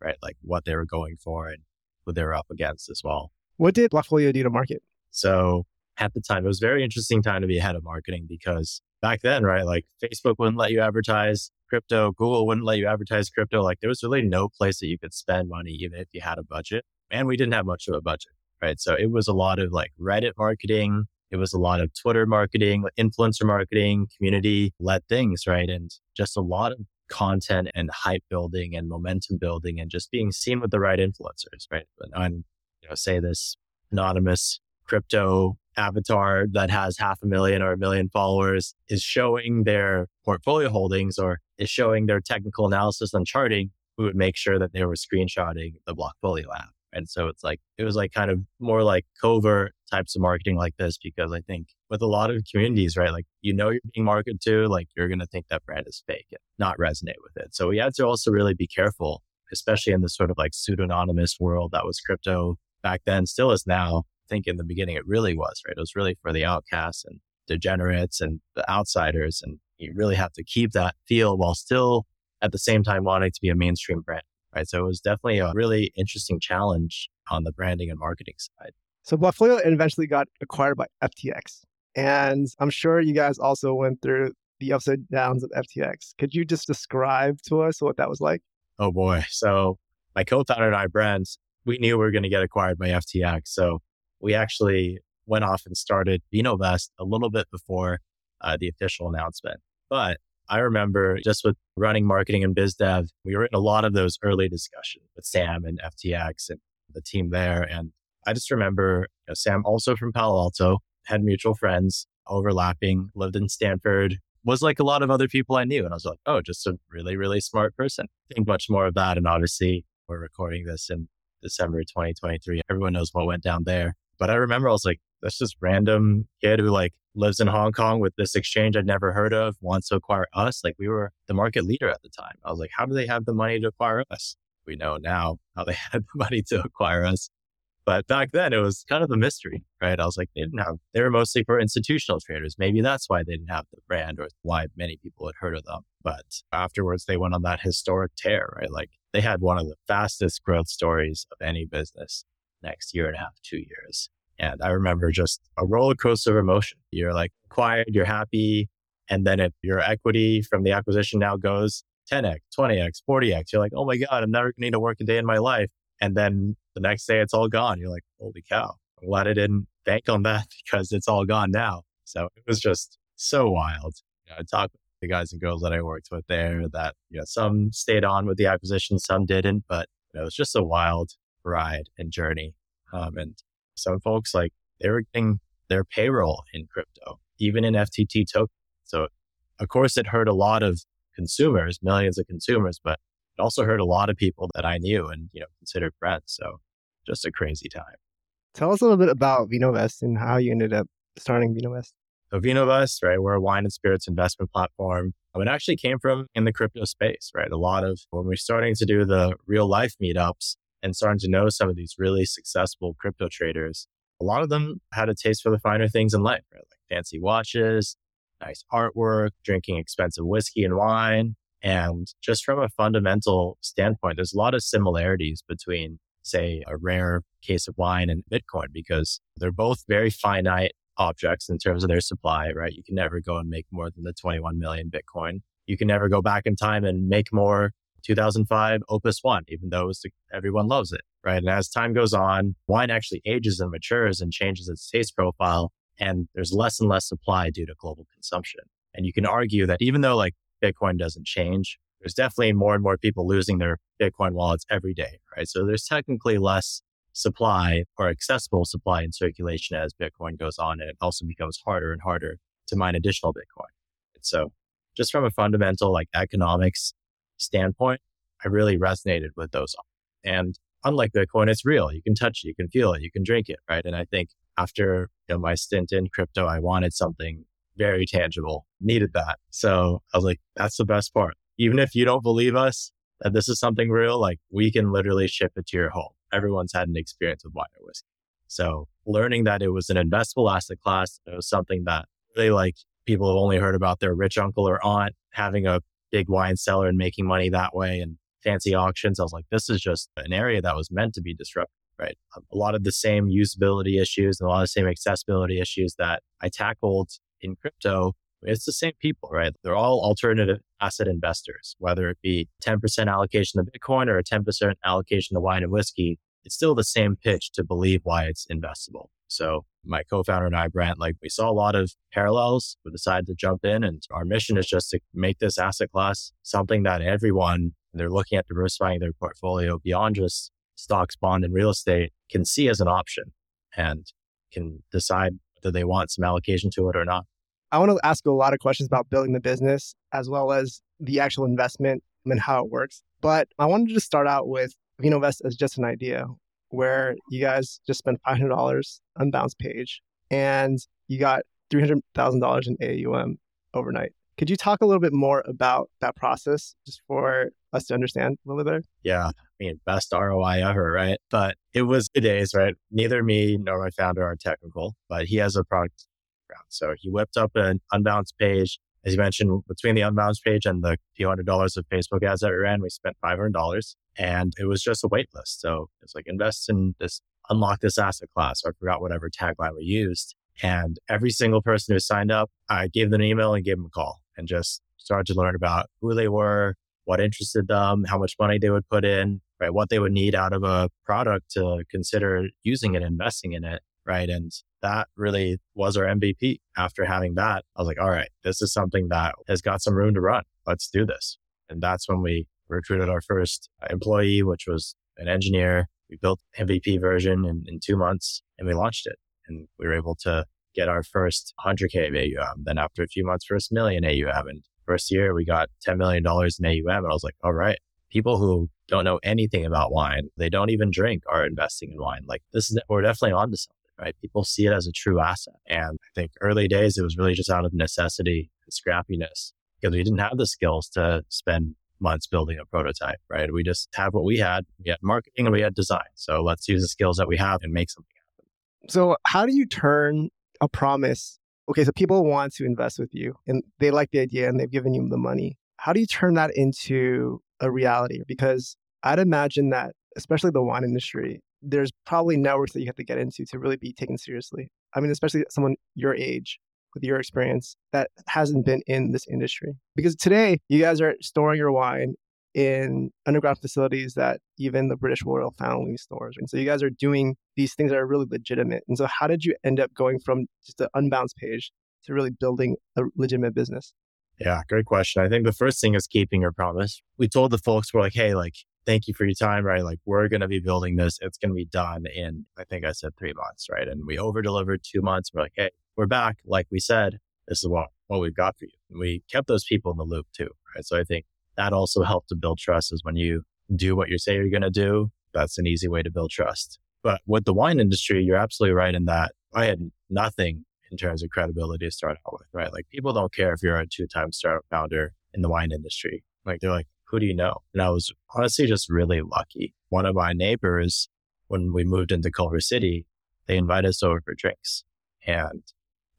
right? Like what they were going for and who they were up against as well. What did Blockfolio do to market? So at the time, it was a very interesting time to be head of marketing because back then, right? Like Facebook wouldn't let you advertise crypto, Google wouldn't let you advertise crypto. Like there was really no place that you could spend money, even if you had a budget. And we didn't have much of a budget, right? So it was a lot of like Reddit marketing. It was a lot of Twitter marketing, influencer marketing, community led things, right? And just a lot of content and hype building and momentum building and just being seen with the right influencers, right? And you know, say this anonymous crypto avatar that has half a million or a million followers is showing their portfolio holdings or is showing their technical analysis on charting, we would make sure that they were screenshotting the Blockfolio app. And so it's like, it was like kind of more like covert types of marketing like this, because I think with a lot of communities, right, like, you know, you're being marketed to, like, you're going to think that brand is fake and not resonate with it. So we had to also really be careful, especially in this sort of like pseudonymous world that was crypto back then, still is now I think in the beginning it really was, right? It was really for the outcasts and degenerates and the outsiders. And you really have to keep that feel while still at the same time wanting to be a mainstream brand, right? So it was definitely a really interesting challenge on the branding and marketing side. So Blockfolio eventually got acquired by FTX. And I'm sure you guys also went through the ups and downs of FTX. Could you just describe to us what that was like? Oh boy. So my co-founder and I, Brent, we knew we were going to get acquired by FTX. So we actually went off and started VinoVest a little bit before uh, the official announcement. But I remember just with running marketing and biz dev, we were in a lot of those early discussions with Sam and FTX and the team there. And I just remember you know, Sam, also from Palo Alto, had mutual friends overlapping, lived in Stanford, was like a lot of other people I knew. And I was like, oh, just a really, really smart person. Think much more of that. And obviously, we're recording this in December 2023. Everyone knows what went down there. But I remember I was like, that's just random kid who like lives in Hong Kong with this exchange I'd never heard of, wants to acquire us. Like we were the market leader at the time. I was like, how do they have the money to acquire us? We know now how they had the money to acquire us. But back then it was kind of a mystery, right? I was like, they didn't have, they were mostly for institutional traders. Maybe that's why they didn't have the brand or why many people had heard of them. But afterwards, they went on that historic tear, right? Like they had one of the fastest growth stories of any business next year and a half, two years. And I remember just a roller coaster of emotion. You're like quiet, you're happy. And then if your equity from the acquisition now goes 10x, 20x, 40x, you're like, oh my God, I'm never going to need to work a day in my life. And then the next day it's all gone. You're like, holy cow, I'm glad I didn't bank on that because it's all gone now. So it was just so wild. You know, I talked with the guys and girls that I worked with there that, you know, some stayed on with the acquisition, some didn't, but you know, it was just a wild ride and journey. Um, and some folks like they were getting their payroll in crypto, even in FTT token. So of course it hurt a lot of consumers, millions of consumers, but it also hurt a lot of people that I knew and, you know, considered friends. So just a crazy time. Tell us a little bit about VinoVest and how you ended up starting VinoVest. So VinoVest, right, we're a wine and spirits investment platform. It actually came from in the crypto space, right? A lot of when we're starting to do the real life meetups, and starting to know some of these really successful crypto traders, a lot of them had a taste for the finer things in life, right? Like fancy watches, nice artwork, drinking expensive whiskey and wine. And just from a fundamental standpoint, there's a lot of similarities between, say, a rare case of wine and Bitcoin because they're both very finite objects in terms of their supply, right? You can never go and make more than the 21 million Bitcoin. You can never go back in time and make more 2005 Opus One, even though was, everyone loves it, right? And as time goes on, wine actually ages and matures and changes its taste profile, and there's less and less supply due to global consumption. And you can argue that even though like Bitcoin doesn't change, there's definitely more and more people losing their Bitcoin wallets every day, right? So there's technically less supply or accessible supply in circulation as Bitcoin goes on, and it also becomes harder and harder to mine additional Bitcoin. So just from a fundamental like economics standpoint, I really resonated with those. And unlike Bitcoin, it's real. You can touch it, you can feel it, you can drink it, right? And I think after you know, my stint in crypto, I wanted something very tangible, needed that. So I was like, that's the best part. even if you don't believe us that this is something real, like we can literally ship it to your home. Everyone's had an experience with wine whiskey. So learning that it was an investable asset class, it was something that really like people have only heard about their rich uncle or aunt having a big wine cellar and making money that way and fancy auctions. I was like, this is just an area that was meant to be disrupted, right? A lot of the same usability issues and a lot of the same accessibility issues that I tackled in crypto. It's the same people, right? They're all alternative asset investors, whether it be 10% allocation to Bitcoin or a 10% allocation to wine and whiskey. It's still the same pitch to believe why it's investable. So my co-founder and I, Brent, like we saw a lot of parallels. We decided to jump in and our mission is just to make this asset class something that everyone they're looking at diversifying their portfolio beyond just stocks, bond, and real estate can see as an option and can decide whether they want some allocation to it or not. I want to ask a lot of questions about building the business as well as the actual investment and how it works. But I wanted to start out with VinoVest as just an idea where you guys just spent $500 on Bounce Page and you got $300,000 in AUM overnight. Could you talk a little bit more about that process just for us to understand a little bit better? Yeah. I mean, best ROI ever, right? But it was the days, right? Neither me nor my founder are technical, but he has a product. So he whipped up an unbounce page. As you mentioned, between the unbounce page and the few hundred dollars of Facebook ads that we ran, we spent $500 and it was just a wait list. So it's like invest in this, unlock this asset class. I forgot whatever tagline we used. And every single person who signed up, I gave them an email and gave them a call and just started to learn about who they were, what interested them, how much money they would put in, right? What they would need out of a product to consider using it, investing in it, right? And that really was our MVP. After having that, I was like, all right, this is something that has got some room to run. Let's do this. And that's when we recruited our first employee, which was an engineer. We built MVP version in, in two months and we launched it. And we were able to get our first 100K of AUM. Then after a few months, first million AUM. And first year, we got $10 million in AUM. And I was like, all right, people who don't know anything about wine, they don't even drink, are investing in wine. Like this is, we're definitely on to something, right? People see it as a true asset. And I think early days, it was really just out of necessity and scrappiness because we didn't have the skills to spend months building a prototype, right? We just have what we had. We had marketing and we had design. So let's use the skills that we have and make something happen. So, how do you turn a promise. Okay, so people want to invest with you and they like the idea and they've given you the money. How do you turn that into a reality? Because I'd imagine that, especially the wine industry, there's probably networks that you have to get into to really be taken seriously. I mean, especially someone your age with your experience that hasn't been in this industry. Because today, you guys are storing your wine in underground facilities that even the British royal family stores. And so you guys are doing these things that are really legitimate. And so how did you end up going from just an unbounce page to really building a legitimate business? Yeah, great question. I think the first thing is keeping your promise. We told the folks, we're like, hey, like, thank you for your time, right? Like, we're going to be building this. It's going to be done in, I think I said three months, right? And we over delivered two months. We're like, hey, we're back. Like we said, this is what, what we've got for you. And we kept those people in the loop too, right? So I think that also helped to build trust is when you do what you say you're going to do. That's an easy way to build trust. But with the wine industry, you're absolutely right in that I had nothing in terms of credibility to start out with, right? Like people don't care if you're a two time startup founder in the wine industry. Like they're like, who do you know? And I was honestly just really lucky. One of my neighbors, when we moved into Culver City, they invited us over for drinks. And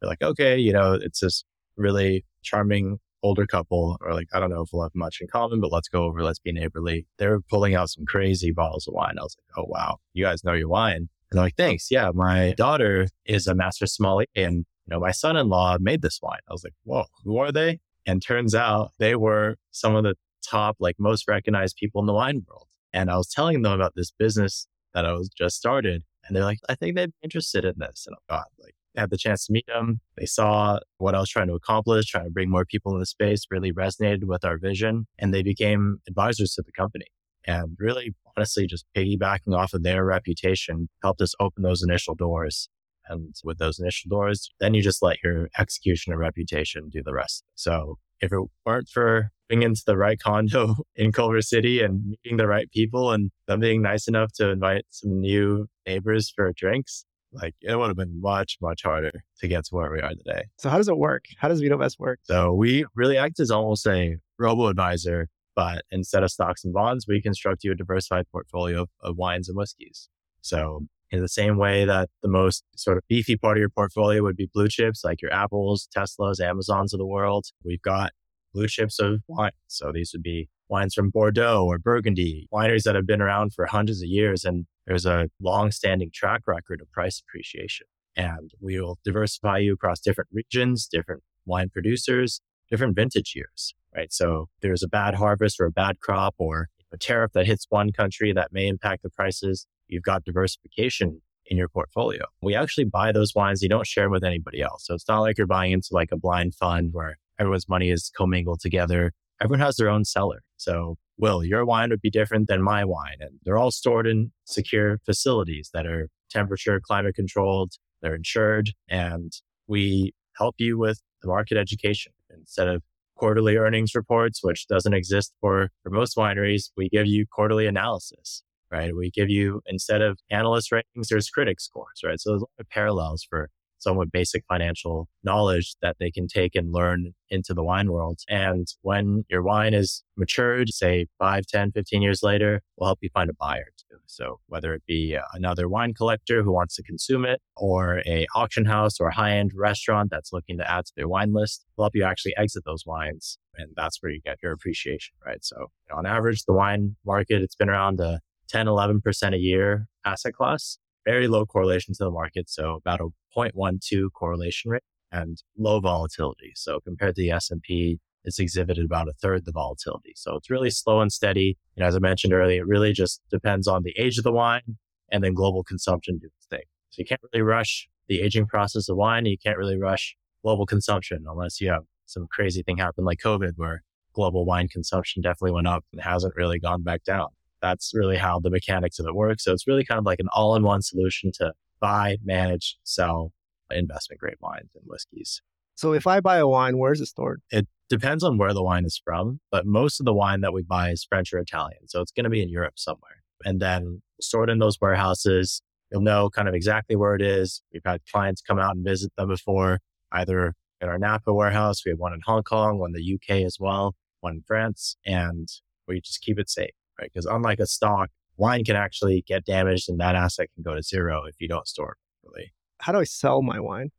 they're like, okay, you know, it's this really charming older couple or like, I don't know if we'll have much in common, but let's go over, let's be neighborly. They were pulling out some crazy bottles of wine. I was like, oh, wow, you guys know your wine. And they're like, thanks. Yeah, my daughter is a master sommelier and, you know, my son-in-law made this wine. I was like, whoa, who are they? And turns out they were some of the top, like most recognized people in the wine world. And I was telling them about this business that I was just started. And they're like, I think they'd be interested in this. And I thought, like, had the chance to meet them. They saw what I was trying to accomplish, trying to bring more people in the space, really resonated with our vision, and they became advisors to the company. And really, honestly, just piggybacking off of their reputation helped us open those initial doors. And with those initial doors, then you just let your execution and reputation do the rest. So if it weren't for being into the right condo in Culver City and meeting the right people and them being nice enough to invite some new neighbors for drinks, like it would have been much, much harder to get to where we are today. So how does it work? How does VinoVest work? So we really act as almost a robo advisor But instead of stocks and bonds, we construct you a diversified portfolio of, of wines and whiskeys. So in the same way that the most sort of beefy part of your portfolio would be blue chips, like your Apples, Teslas, Amazons of the world, we've got blue chips of wine. So these would be wines from Bordeaux or Burgundy, wineries that have been around for hundreds of years. And there's a long standing track record of price appreciation. And we will diversify you across different regions, different wine producers, different vintage years, right? So there's a bad harvest or a bad crop or a tariff that hits one country that may impact the prices. You've got diversification in your portfolio. We actually buy those wines. You don't share them with anybody else. So it's not like you're buying into like a blind fund where everyone's money is commingled together. Everyone has their own cellar. So Will, your wine would be different than my wine. And they're all stored in secure facilities that are temperature, climate controlled. They're insured and we help you with the market education instead of quarterly earnings reports, which doesn't exist for, for most wineries. We give you quarterly analysis, right? We give you, instead of analyst ratings, there's critic scores, right? So there's a lot of parallels for somewhat basic financial knowledge that they can take and learn into the wine world. And when your wine is matured, say 5, 10, 15 years later, we'll help you find a buyer too. So whether it be uh, another wine collector who wants to consume it or a auction house or high-end restaurant that's looking to add to their wine list, we'll help you actually exit those wines. And that's where you get your appreciation, right? So on average, the wine market, it's been around a 10, 11% a year asset class very low correlation to the market. So about a 0.12 correlation rate and low volatility. So compared to the S&P, it's exhibited about a third the volatility. So it's really slow and steady. And as I mentioned earlier, it really just depends on the age of the wine and then global consumption do its thing. So you can't really rush the aging process of wine. You can't really rush global consumption unless you have some crazy thing happen like COVID where global wine consumption definitely went up and hasn't really gone back down that's really how the mechanics of it work. So it's really kind of like an all in one solution to buy, manage, sell investment grade wines and whiskeys. So if I buy a wine, where is it stored? It depends on where the wine is from, but most of the wine that we buy is French or Italian. So it's going to be in Europe somewhere. And then stored in those warehouses, you'll know kind of exactly where it is. We've had clients come out and visit them before, either in our Napa warehouse. We have one in Hong Kong, one in the UK as well, one in France, and we just keep it safe right? Because unlike a stock, wine can actually get damaged and that asset can go to zero if you don't store it properly. How do I sell my wine?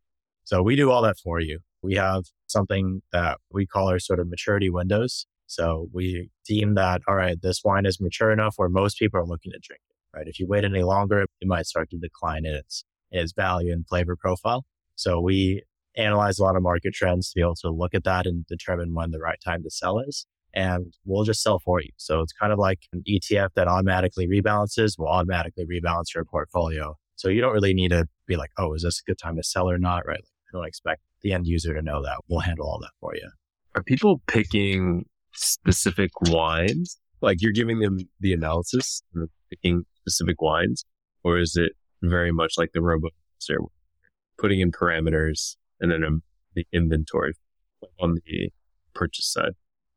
So we do all that for you. We have something that we call our sort of maturity windows. So we deem that, all right, this wine is mature enough where most people are looking to drink it, right? If you wait any longer, it might start to decline in its, its value and flavor profile. So we analyze a lot of market trends to be able to look at that and determine when the right time to sell is and we'll just sell for you. So it's kind of like an ETF that automatically rebalances, will automatically rebalance your portfolio. So you don't really need to be like, oh, is this a good time to sell or not? Right. I don't expect the end user to know that. We'll handle all that for you. Are people picking specific wines? Like you're giving them the analysis picking specific wines? Or is it very much like the robo putting in parameters and then um, the inventory on the purchase side?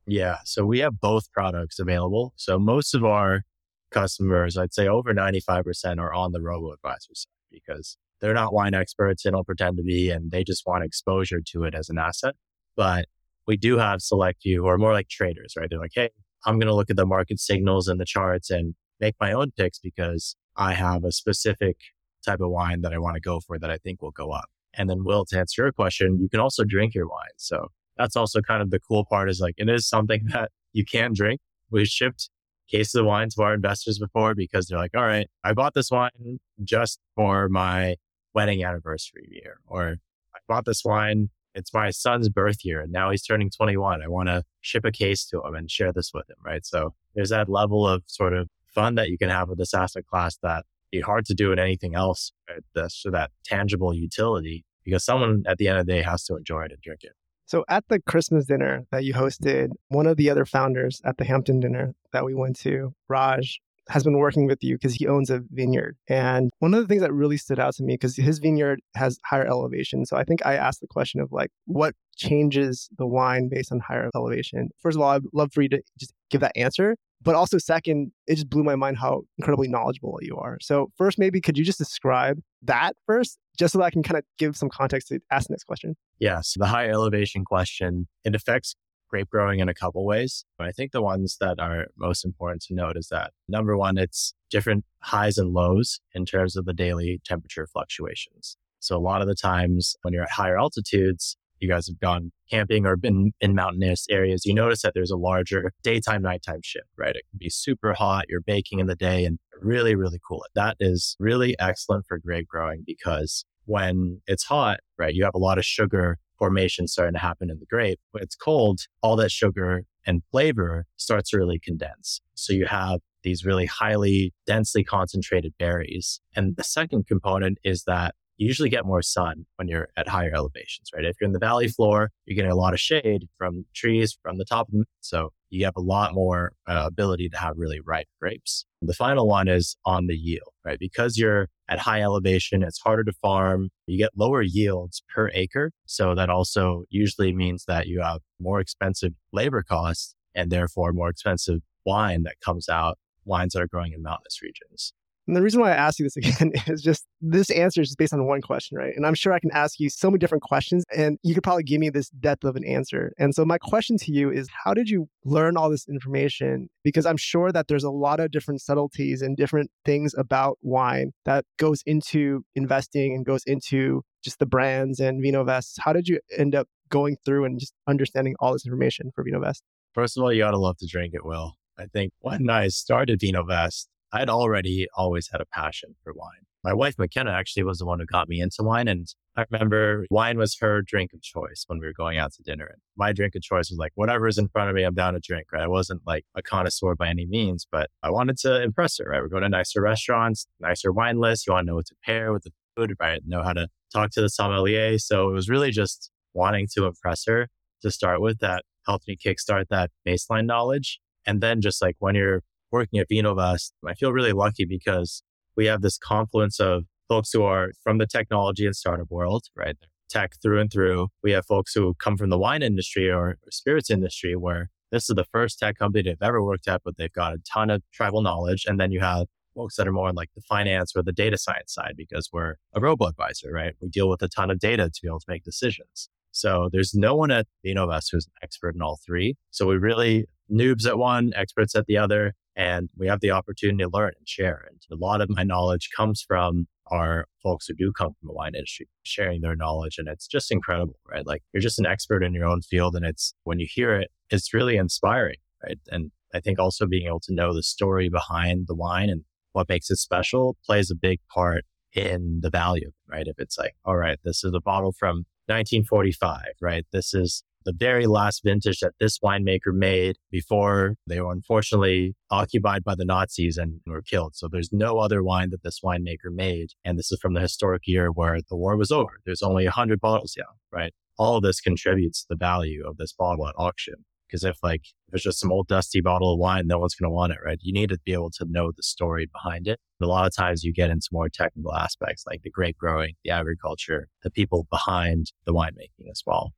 Yeah. So we have both products available. So most of our customers, I'd say over 95% are on the robo advisor side because they're not wine experts. and don't pretend to be, and they just want exposure to it as an asset. But we do have select few who are more like traders, right? They're like, Hey, I'm going to look at the market signals and the charts and make my own picks because I have a specific type of wine that I want to go for that I think will go up. And then Will, to answer your question, you can also drink your wine. So that's also kind of the cool part is like it is something that you can drink. We shipped cases of wine to our investors before because they're like, all right, I bought this wine just for my wedding anniversary year, or I bought this wine. It's my son's birth year and now he's turning 21. I want to ship a case to him and share this with him. Right. So there's that level of sort of fun that you can have with this asset class that be hard to do in anything else. Right? That's so that tangible utility because someone at the end of the day has to enjoy it and drink it. So at the Christmas dinner that you hosted, one of the other founders at the Hampton dinner that we went to, Raj, has been working with you because he owns a vineyard. And one of the things that really stood out to me because his vineyard has higher elevation. So I think I asked the question of like, what changes the wine based on higher elevation? First of all, I'd love for you to just give that answer. But also, second, it just blew my mind how incredibly knowledgeable you are. So, first, maybe could you just describe that first, just so that I can kind of give some context to ask the next question? Yes. The high elevation question, it affects grape growing in a couple ways. But I think the ones that are most important to note is that number one, it's different highs and lows in terms of the daily temperature fluctuations. So a lot of the times when you're at higher altitudes, you guys have gone camping or been in mountainous areas, you notice that there's a larger daytime nighttime shift, right? It can be super hot, you're baking in the day and really, really cool. That is really excellent for grape growing because when it's hot, right, you have a lot of sugar formation starting to happen in the grape. When it's cold, all that sugar and flavor starts to really condense. So you have these really highly densely concentrated berries. And the second component is that you usually get more sun when you're at higher elevations, right? If you're in the valley floor, you're getting a lot of shade from trees from the top of them. So you have a lot more uh, ability to have really ripe grapes. The final one is on the yield, right? Because you're at high elevation, it's harder to farm. You get lower yields per acre. So that also usually means that you have more expensive labor costs and therefore more expensive wine that comes out, wines that are growing in mountainous regions. And the reason why I ask you this again is just this answer is just based on one question, right? And I'm sure I can ask you so many different questions and you could probably give me this depth of an answer. And so my question to you is how did you learn all this information? Because I'm sure that there's a lot of different subtleties and different things about wine that goes into investing and goes into just the brands and VinoVest. How did you end up going through and just understanding all this information for VinoVest? First of all, you gotta love to drink it, Will. I think when I started VinoVest, I'd already always had a passion for wine. My wife, McKenna, actually was the one who got me into wine. And I remember wine was her drink of choice when we were going out to dinner. And my drink of choice was like, whatever is in front of me, I'm down to drink, right? I wasn't like a connoisseur by any means, but I wanted to impress her, right? We're going to nicer restaurants, nicer wine lists. You want to know what to pair with the food, right? Know how to talk to the sommelier. So it was really just wanting to impress her to start with that helped me kickstart that baseline knowledge. And then just like when you're working at VinoVest, I feel really lucky because we have this confluence of folks who are from the technology and startup world, right? Tech through and through. We have folks who come from the wine industry or spirits industry where this is the first tech company they've ever worked at, but they've got a ton of tribal knowledge. And then you have folks that are more like the finance or the data science side because we're a robo advisor, right? We deal with a ton of data to be able to make decisions. So there's no one at VinoVest who's an expert in all three. So we really noobs at one, experts at the other, and we have the opportunity to learn and share. And a lot of my knowledge comes from our folks who do come from the wine industry, sharing their knowledge. And it's just incredible, right? Like you're just an expert in your own field. And it's when you hear it, it's really inspiring, right? And I think also being able to know the story behind the wine and what makes it special plays a big part in the value, right? If it's like, all right, this is a bottle from 1945, right? This is the very last vintage that this winemaker made before they were unfortunately occupied by the Nazis and were killed. So there's no other wine that this winemaker made. And this is from the historic year where the war was over. There's only 100 bottles now, right? All of this contributes to the value of this bottle at auction. Because if like if it's just some old dusty bottle of wine, no one's going to want it, right? You need to be able to know the story behind it. And a lot of times you get into more technical aspects like the grape growing, the agriculture, the people behind the winemaking as well.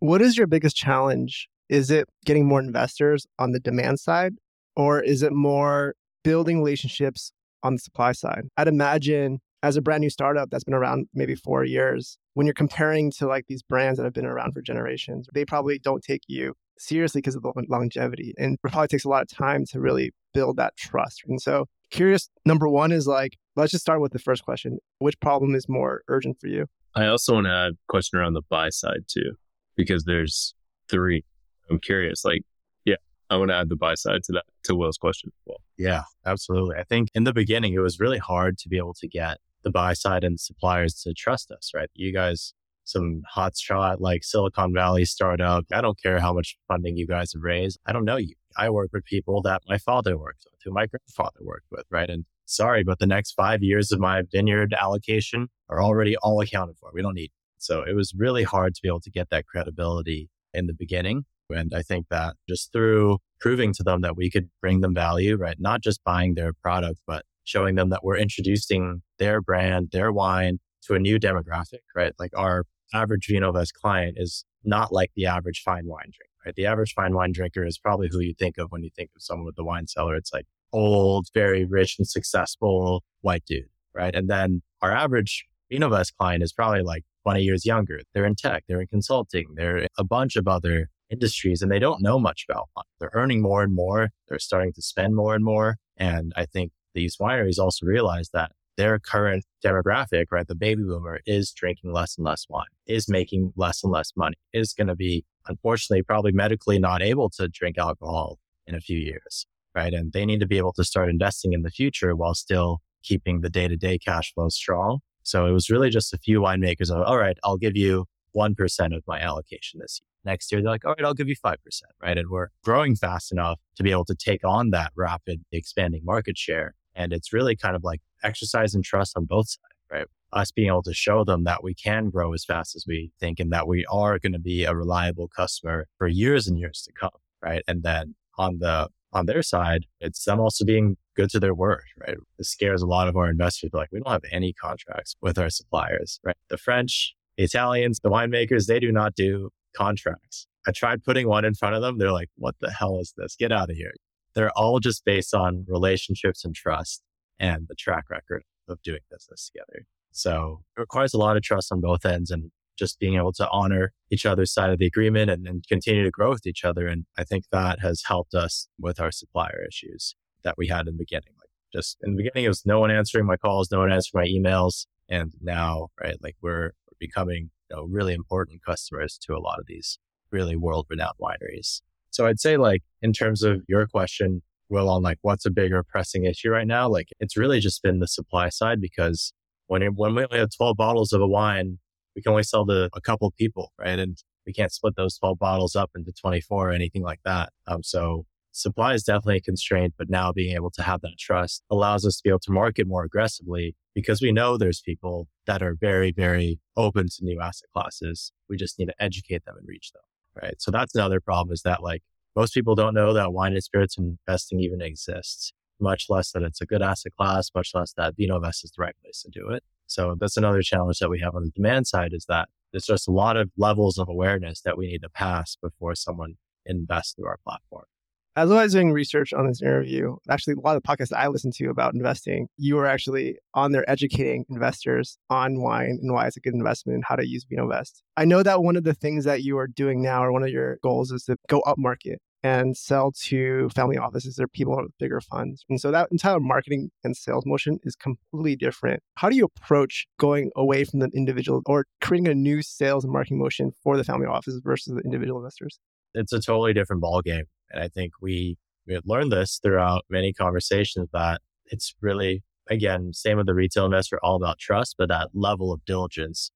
What is your biggest challenge? Is it getting more investors on the demand side, or is it more building relationships on the supply side? I'd imagine as a brand new startup that's been around maybe four years, when you're comparing to like these brands that have been around for generations, they probably don't take you seriously because of the longevity. And it probably takes a lot of time to really build that trust. And so, curious, number one is like, let's just start with the first question. Which problem is more urgent for you? I also want to add a question around the buy side too because there's three. I'm curious, like, yeah, I want to add the buy side to that, to Will's question as well. Yeah, absolutely. I think in the beginning, it was really hard to be able to get the buy side and suppliers to trust us, right? You guys, some hot shot like Silicon Valley startup. I don't care how much funding you guys have raised. I don't know you. I work with people that my father worked with, who my grandfather worked with, right? And sorry, but the next five years of my vineyard allocation are already all accounted for. We don't need so it was really hard to be able to get that credibility in the beginning. And I think that just through proving to them that we could bring them value, right? Not just buying their product, but showing them that we're introducing their brand, their wine to a new demographic, right? Like our average VinoVest client is not like the average fine wine drinker, right? The average fine wine drinker is probably who you think of when you think of someone with the wine cellar. It's like old, very rich and successful white dude, right? And then our average VinoVest client is probably like 20 years younger. They're in tech, they're in consulting, they're a bunch of other industries and they don't know much about wine. They're earning more and more. They're starting to spend more and more. And I think these wineries also realize that their current demographic, right, the baby boomer is drinking less and less wine, is making less and less money, is going to be, unfortunately, probably medically not able to drink alcohol in a few years, right? And they need to be able to start investing in the future while still keeping the day to day cash flow strong. So it was really just a few winemakers all right, I'll give you 1% of my allocation this year. Next year, they're like, all right, I'll give you 5%, right? And we're growing fast enough to be able to take on that rapid expanding market share. And it's really kind of like exercise and trust on both sides, right? Us being able to show them that we can grow as fast as we think and that we are going to be a reliable customer for years and years to come, right? And then on the on their side, it's them also being good to their word, right? This scares a lot of our investors. Like, we don't have any contracts with our suppliers, right? The French, the Italians, the winemakers, they do not do contracts. I tried putting one in front of them. They're like, what the hell is this? Get out of here. They're all just based on relationships and trust and the track record of doing business together. So it requires a lot of trust on both ends and just being able to honor each other's side of the agreement and, and continue to grow with each other. And I think that has helped us with our supplier issues that we had in the beginning. Like just in the beginning, it was no one answering my calls, no one answering my emails. And now, right, like we're, we're becoming you know, really important customers to a lot of these really world renowned wineries. So I'd say like in terms of your question, Will, on like what's a bigger pressing issue right now, like it's really just been the supply side because when, when we only have 12 bottles of a wine, we can only sell to a couple people, right? And we can't split those 12 bottles up into 24 or anything like that. Um, so supply is definitely a constraint, but now being able to have that trust allows us to be able to market more aggressively because we know there's people that are very, very open to new asset classes. We just need to educate them and reach them. Right. So that's another problem is that like most people don't know that wine and spirits investing even exists, much less that it's a good asset class, much less that VinoVest is the right place to do it. So that's another challenge that we have on the demand side is that there's just a lot of levels of awareness that we need to pass before someone invests through our platform. As I was doing research on this interview, actually, a lot of the podcasts I listen to about investing, you were actually on there educating investors on wine and why it's a good investment and how to use VinoVest. I know that one of the things that you are doing now, or one of your goals, is to go up market and sell to family offices or people with bigger funds. And so that entire marketing and sales motion is completely different. How do you approach going away from the individual or creating a new sales and marketing motion for the family offices versus the individual investors? It's a totally different ballgame. And I think we, we had learned this throughout many conversations that it's really, again, same with the retail investor, all about trust, but that level of diligence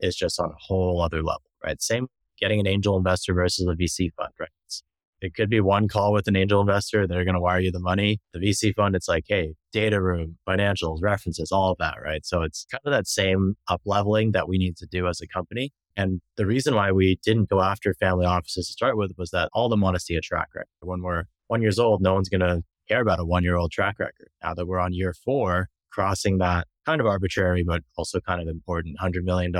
is just on a whole other level, right? Same getting an angel investor versus a VC fund, right? It's, it could be one call with an angel investor. They're going to wire you the money. The VC fund, it's like, hey, data room, financials, references, all of that, right? So it's kind of that same up leveling that we need to do as a company. And the reason why we didn't go after family offices to start with was that all of them want to see a track record. When we're one years old, no one's going to care about a one year old track record. Now that we're on year four, crossing that kind of arbitrary, but also kind of important $100 million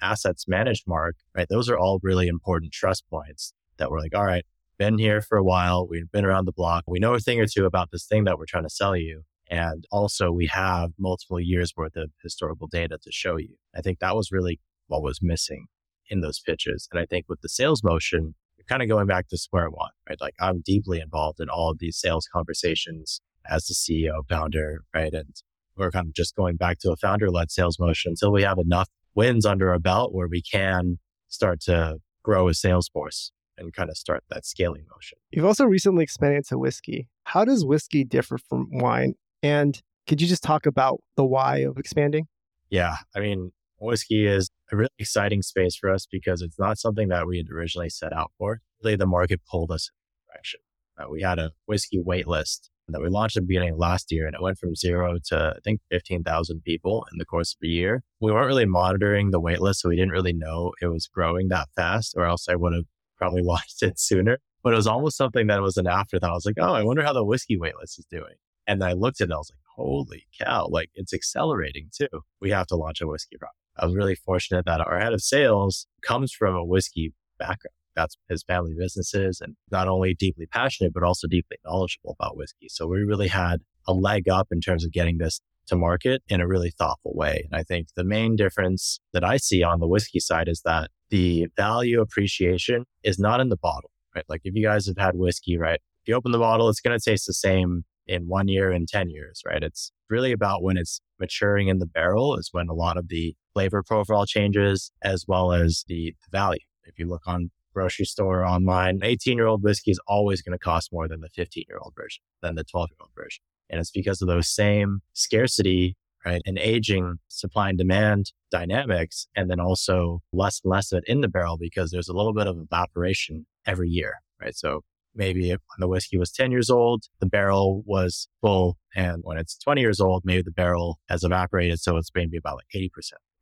assets managed mark, right? Those are all really important trust points that we're like, all right, been here for a while. We've been around the block. We know a thing or two about this thing that we're trying to sell you. And also we have multiple years worth of historical data to show you. I think that was really what was missing in those pitches. And I think with the sales motion, you're kind of going back to square one, right? Like I'm deeply involved in all of these sales conversations as the CEO, founder, right? And we're kind of just going back to a founder led sales motion until we have enough wins under our belt where we can start to grow a sales force and kind of start that scaling motion. You've also recently expanded to whiskey. How does whiskey differ from wine? And could you just talk about the why of expanding? Yeah. I mean, whiskey is a really exciting space for us because it's not something that we had originally set out for. Really, the market pulled us in the direction. Uh, we had a whiskey wait list that we launched at the beginning of last year, and it went from zero to I think 15,000 people in the course of a year. We weren't really monitoring the wait list, so we didn't really know it was growing that fast, or else I would have probably watched it sooner. But it was almost something that was an afterthought. I was like, oh, I wonder how the whiskey wait list is doing. And I looked at it, I was like, holy cow, like it's accelerating too. We have to launch a whiskey product. I was really fortunate that our head of sales comes from a whiskey background. That's his family businesses and not only deeply passionate, but also deeply knowledgeable about whiskey. So we really had a leg up in terms of getting this to market in a really thoughtful way. And I think the main difference that I see on the whiskey side is that the value appreciation is not in the bottle, right? Like if you guys have had whiskey, right? If you open the bottle, it's going to taste the same in one year and 10 years, right? It's really about when it's maturing in the barrel is when a lot of the flavor profile changes as well as the, the value. If you look on grocery store or online, 18 year old whiskey is always going to cost more than the 15 year old version, than the 12 year old version. And it's because of those same scarcity, right? And aging supply and demand dynamics. And then also less and less of it in the barrel because there's a little bit of evaporation every year, right? So maybe when the whiskey was 10 years old, the barrel was full. And when it's 20 years old, maybe the barrel has evaporated. So it's maybe about like 80%,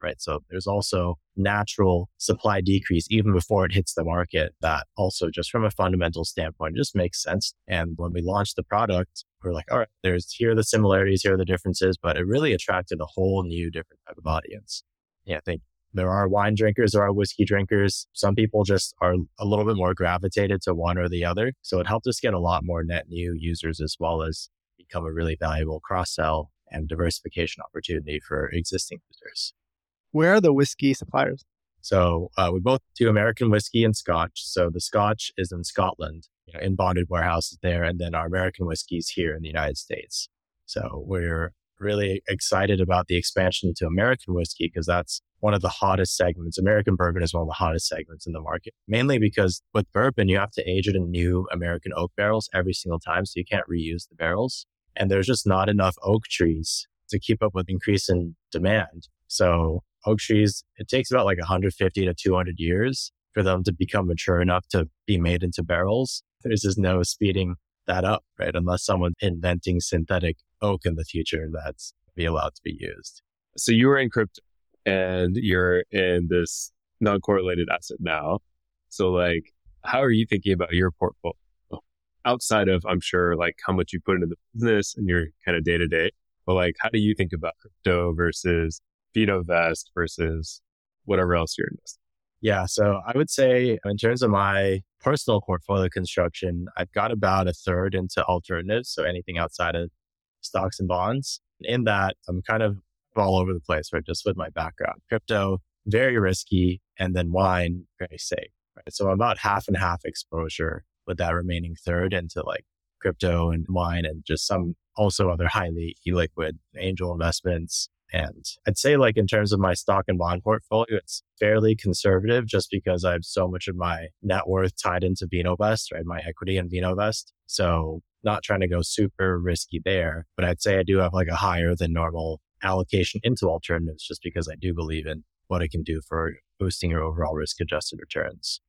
right? So there's also natural supply decrease even before it hits the market that also just from a fundamental standpoint just makes sense. And when we launched the product, we're like, all right, there's here are the similarities, here are the differences, but it really attracted a whole new different type of audience. Yeah, I think there are wine drinkers, there are whiskey drinkers. Some people just are a little bit more gravitated to one or the other. So it helped us get a lot more net new users as well as become a really valuable cross sell and diversification opportunity for existing users. Where are the whiskey suppliers? So uh, we both do American whiskey and Scotch. So the Scotch is in Scotland, you know, in bonded warehouses there, and then our American whiskey is here in the United States. So we're really excited about the expansion to American whiskey because that's one of the hottest segments. American bourbon is one of the hottest segments in the market, mainly because with bourbon, you have to age it in new American oak barrels every single time. So you can't reuse the barrels. And there's just not enough oak trees to keep up with increase in demand. So oak trees, it takes about like 150 to 200 years for them to become mature enough to be made into barrels. There's just no speeding that up, right? Unless someone's inventing synthetic oak in the future that's be allowed to be used. So you were in crypto and you're in this non-correlated asset now. So like, how are you thinking about your portfolio outside of, I'm sure, like how much you put into the business and your kind of day to day, but like, how do you think about crypto versus VinoVest versus whatever else you're investing? Yeah. So I would say in terms of my personal portfolio construction, I've got about a third into alternatives. So anything outside of stocks and bonds. In that, I'm kind of all over the place, right? Just with my background. Crypto, very risky, and then wine, very safe. Right. So I'm about half and half exposure with that remaining third into like crypto and wine and just some also other highly illiquid angel investments. And I'd say like in terms of my stock and bond portfolio, it's fairly conservative just because I have so much of my net worth tied into VinoVest, right? My equity in VinoVest. So not trying to go super risky there, but I'd say I do have like a higher than normal allocation into alternatives just because I do believe in what it can do for boosting your overall risk adjusted returns.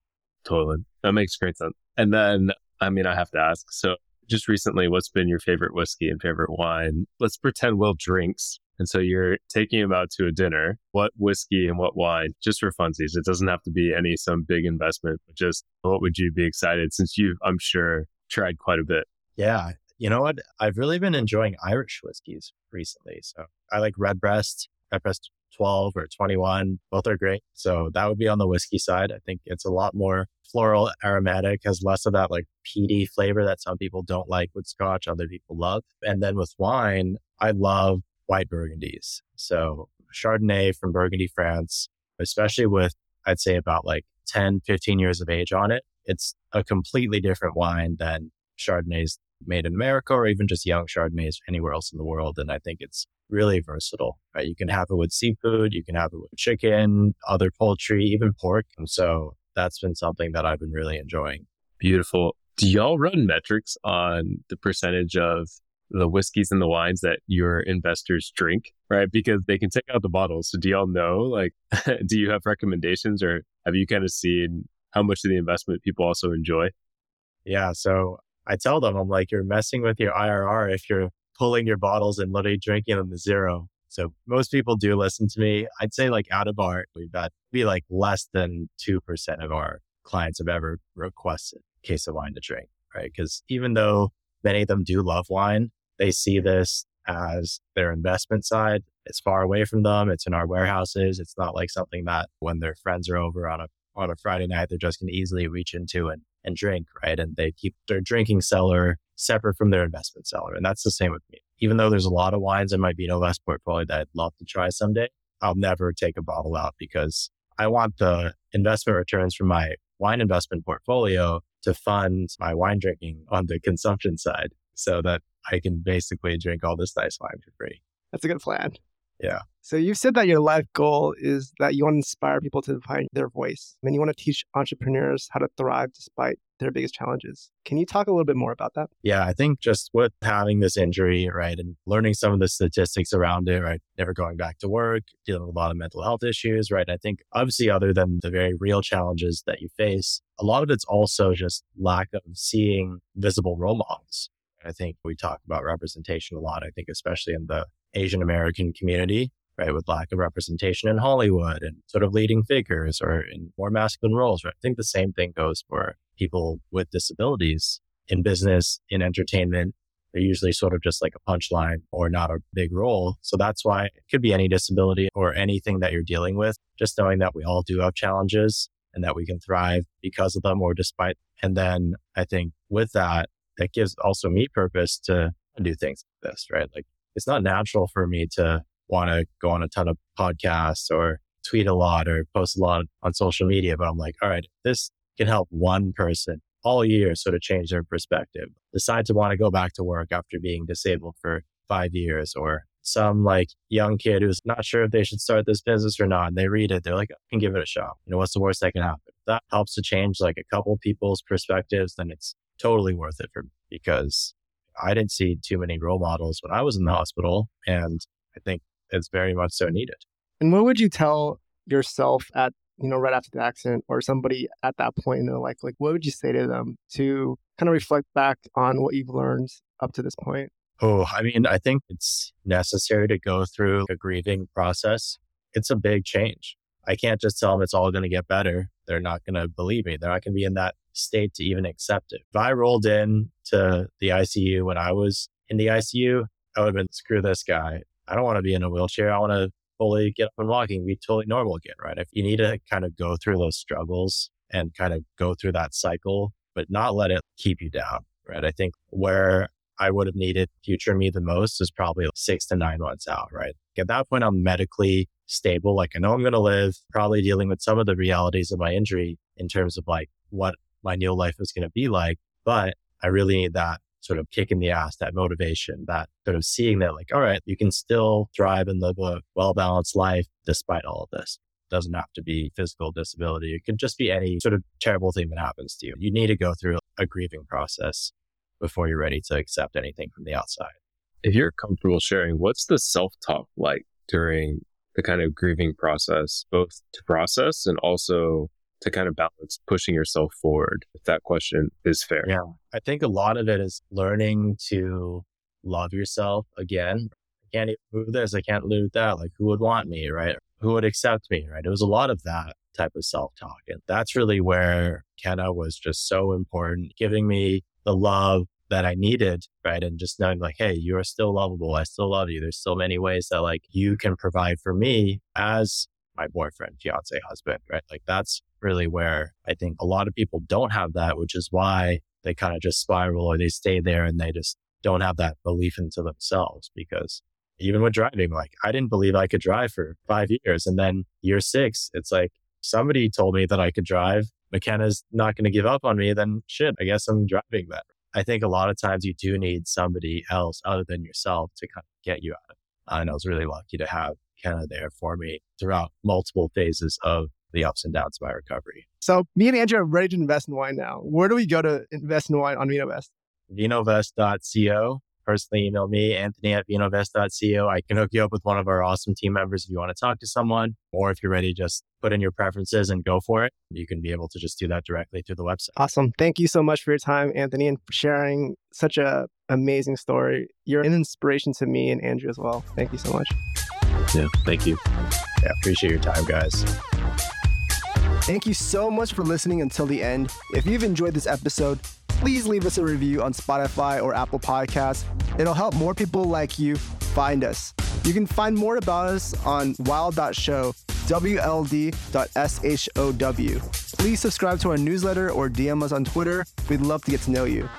Totally. That makes great sense. And then, I mean, I have to ask, so just recently, what's been your favorite whiskey and favorite wine? Let's pretend Will drinks. And so you're taking him out to a dinner. What whiskey and what wine, just for funsies? It doesn't have to be any some big investment, but just what would you be excited since you've, I'm sure, tried quite a bit? Yeah. You know what? I've really been enjoying Irish whiskeys recently. So I like Redbreast, Redbreast 12 or 21. Both are great. So that would be on the whiskey side. I think it's a lot more floral aromatic, has less of that like peaty flavor that some people don't like with scotch, other people love. And then with wine, I love white burgundies. So Chardonnay from Burgundy, France, especially with, I'd say about like 10, 15 years of age on it. It's a completely different wine than Chardonnays made in America or even just young Chardonnays anywhere else in the world. And I think it's really versatile, right? You can have it with seafood, you can have it with chicken, other poultry, even pork. And so that's been something that I've been really enjoying. Beautiful. Do y'all run metrics on the percentage of the whiskeys and the wines that your investors drink, right? Because they can take out the bottles. So do y'all know, like, do you have recommendations or have you kind of seen how much of the investment people also enjoy? Yeah. So I tell them, I'm like, you're messing with your IRR if you're pulling your bottles and literally drinking them to zero. So most people do listen to me. I'd say like out of our, we've got be like less than 2% of our clients have ever requested a case of wine to drink, right? Because even though many of them do love wine, they see this as their investment side. It's far away from them. It's in our warehouses. It's not like something that when their friends are over on a on a Friday night, they're just going to easily reach into and and drink, right? And they keep their drinking cellar separate from their investment cellar. And that's the same with me. Even though there's a lot of wines in my VinoVest portfolio that I'd love to try someday, I'll never take a bottle out because I want the investment returns from my wine investment portfolio to fund my wine drinking on the consumption side so that I can basically drink all this nice wine for free. That's a good plan. Yeah. So you've said that your life goal is that you want to inspire people to find their voice and you want to teach entrepreneurs how to thrive despite their biggest challenges. Can you talk a little bit more about that? Yeah, I think just with having this injury, right, and learning some of the statistics around it, right, never going back to work, dealing with a lot of mental health issues, right. I think obviously, other than the very real challenges that you face, a lot of it's also just lack of seeing visible role models. I think we talk about representation a lot. I think, especially in the Asian American community, right, with lack of representation in Hollywood and sort of leading figures or in more masculine roles, right? I think the same thing goes for people with disabilities in business, in entertainment. They're usually sort of just like a punchline or not a big role. So that's why it could be any disability or anything that you're dealing with. Just knowing that we all do have challenges and that we can thrive because of them or despite. And then I think with that, that gives also me purpose to do things like this, right? Like it's not natural for me to want to go on a ton of podcasts or tweet a lot or post a lot on social media, but I'm like, all right, this can help one person all year sort of change their perspective, decide to want to go back to work after being disabled for five years or some like young kid who's not sure if they should start this business or not. And they read it. They're like, I can give it a shot. You know, what's the worst that can happen? If that helps to change like a couple people's perspectives, then it's totally worth it for me because I didn't see too many role models when I was in the hospital. And I think it's very much so needed. And what would you tell yourself at, you know, right after the accident or somebody at that point in their life? Like, what would you say to them to kind of reflect back on what you've learned up to this point? Oh, I mean, I think it's necessary to go through a grieving process. It's a big change. I can't just tell them it's all going to get better. They're not going to believe me. They're not going to be in that state to even accept it. If I rolled in to the ICU when I was in the ICU, I would have been, screw this guy. I don't want to be in a wheelchair. I want to fully get up and walking, be totally normal again, right? If you need to kind of go through those struggles and kind of go through that cycle, but not let it keep you down, right? I think where I would have needed future me the most is probably six to nine months out, right? At that point, I'm medically stable. Like I know I'm going to live, probably dealing with some of the realities of my injury in terms of like what my new life is going to be like. But I really need that sort of kick in the ass, that motivation, that sort of seeing that like, all right, you can still thrive and live a well balanced life despite all of this. It doesn't have to be physical disability. It could just be any sort of terrible thing that happens to you. You need to go through a grieving process before you're ready to accept anything from the outside. If you're comfortable sharing, what's the self talk like during the kind of grieving process, both to process and also to kind of balance pushing yourself forward? If that question is fair. Yeah. I think a lot of it is learning to love yourself again. I can't even move this. I can't lose that. Like who would want me? Right. Who would accept me? Right. It was a lot of that type of self talk. And that's really where Kenna was just so important, giving me the love that I needed, right? And just knowing like, hey, you are still lovable. I still love you. There's so many ways that like you can provide for me as my boyfriend, fiance, husband, right? Like that's really where I think a lot of people don't have that, which is why they kind of just spiral or they stay there and they just don't have that belief into themselves because even with driving, like I didn't believe I could drive for five years. And then year six, it's like somebody told me that I could drive. McKenna's not going to give up on me. Then shit, I guess I'm driving that. I think a lot of times you do need somebody else other than yourself to kind of get you out of it. And I was really lucky to have Kenna there for me throughout multiple phases of the ups and downs of my recovery. So me and Andrew are ready to invest in wine now. Where do we go to invest in wine on VinoVest? Vinovest.co personally email me, Anthony at vinovest.co. I can hook you up with one of our awesome team members if you want to talk to someone, or if you're ready, just put in your preferences and go for it. You can be able to just do that directly through the website. Awesome. Thank you so much for your time, Anthony, and for sharing such a amazing story. You're an inspiration to me and Andrew as well. Thank you so much. Yeah, thank you. Yeah, appreciate your time, guys. Thank you so much for listening until the end. If you've enjoyed this episode, please leave us a review on Spotify or Apple Podcasts. It'll help more people like you find us. You can find more about us on wild.show, WLD.SHOW. Please subscribe to our newsletter or DM us on Twitter. We'd love to get to know you.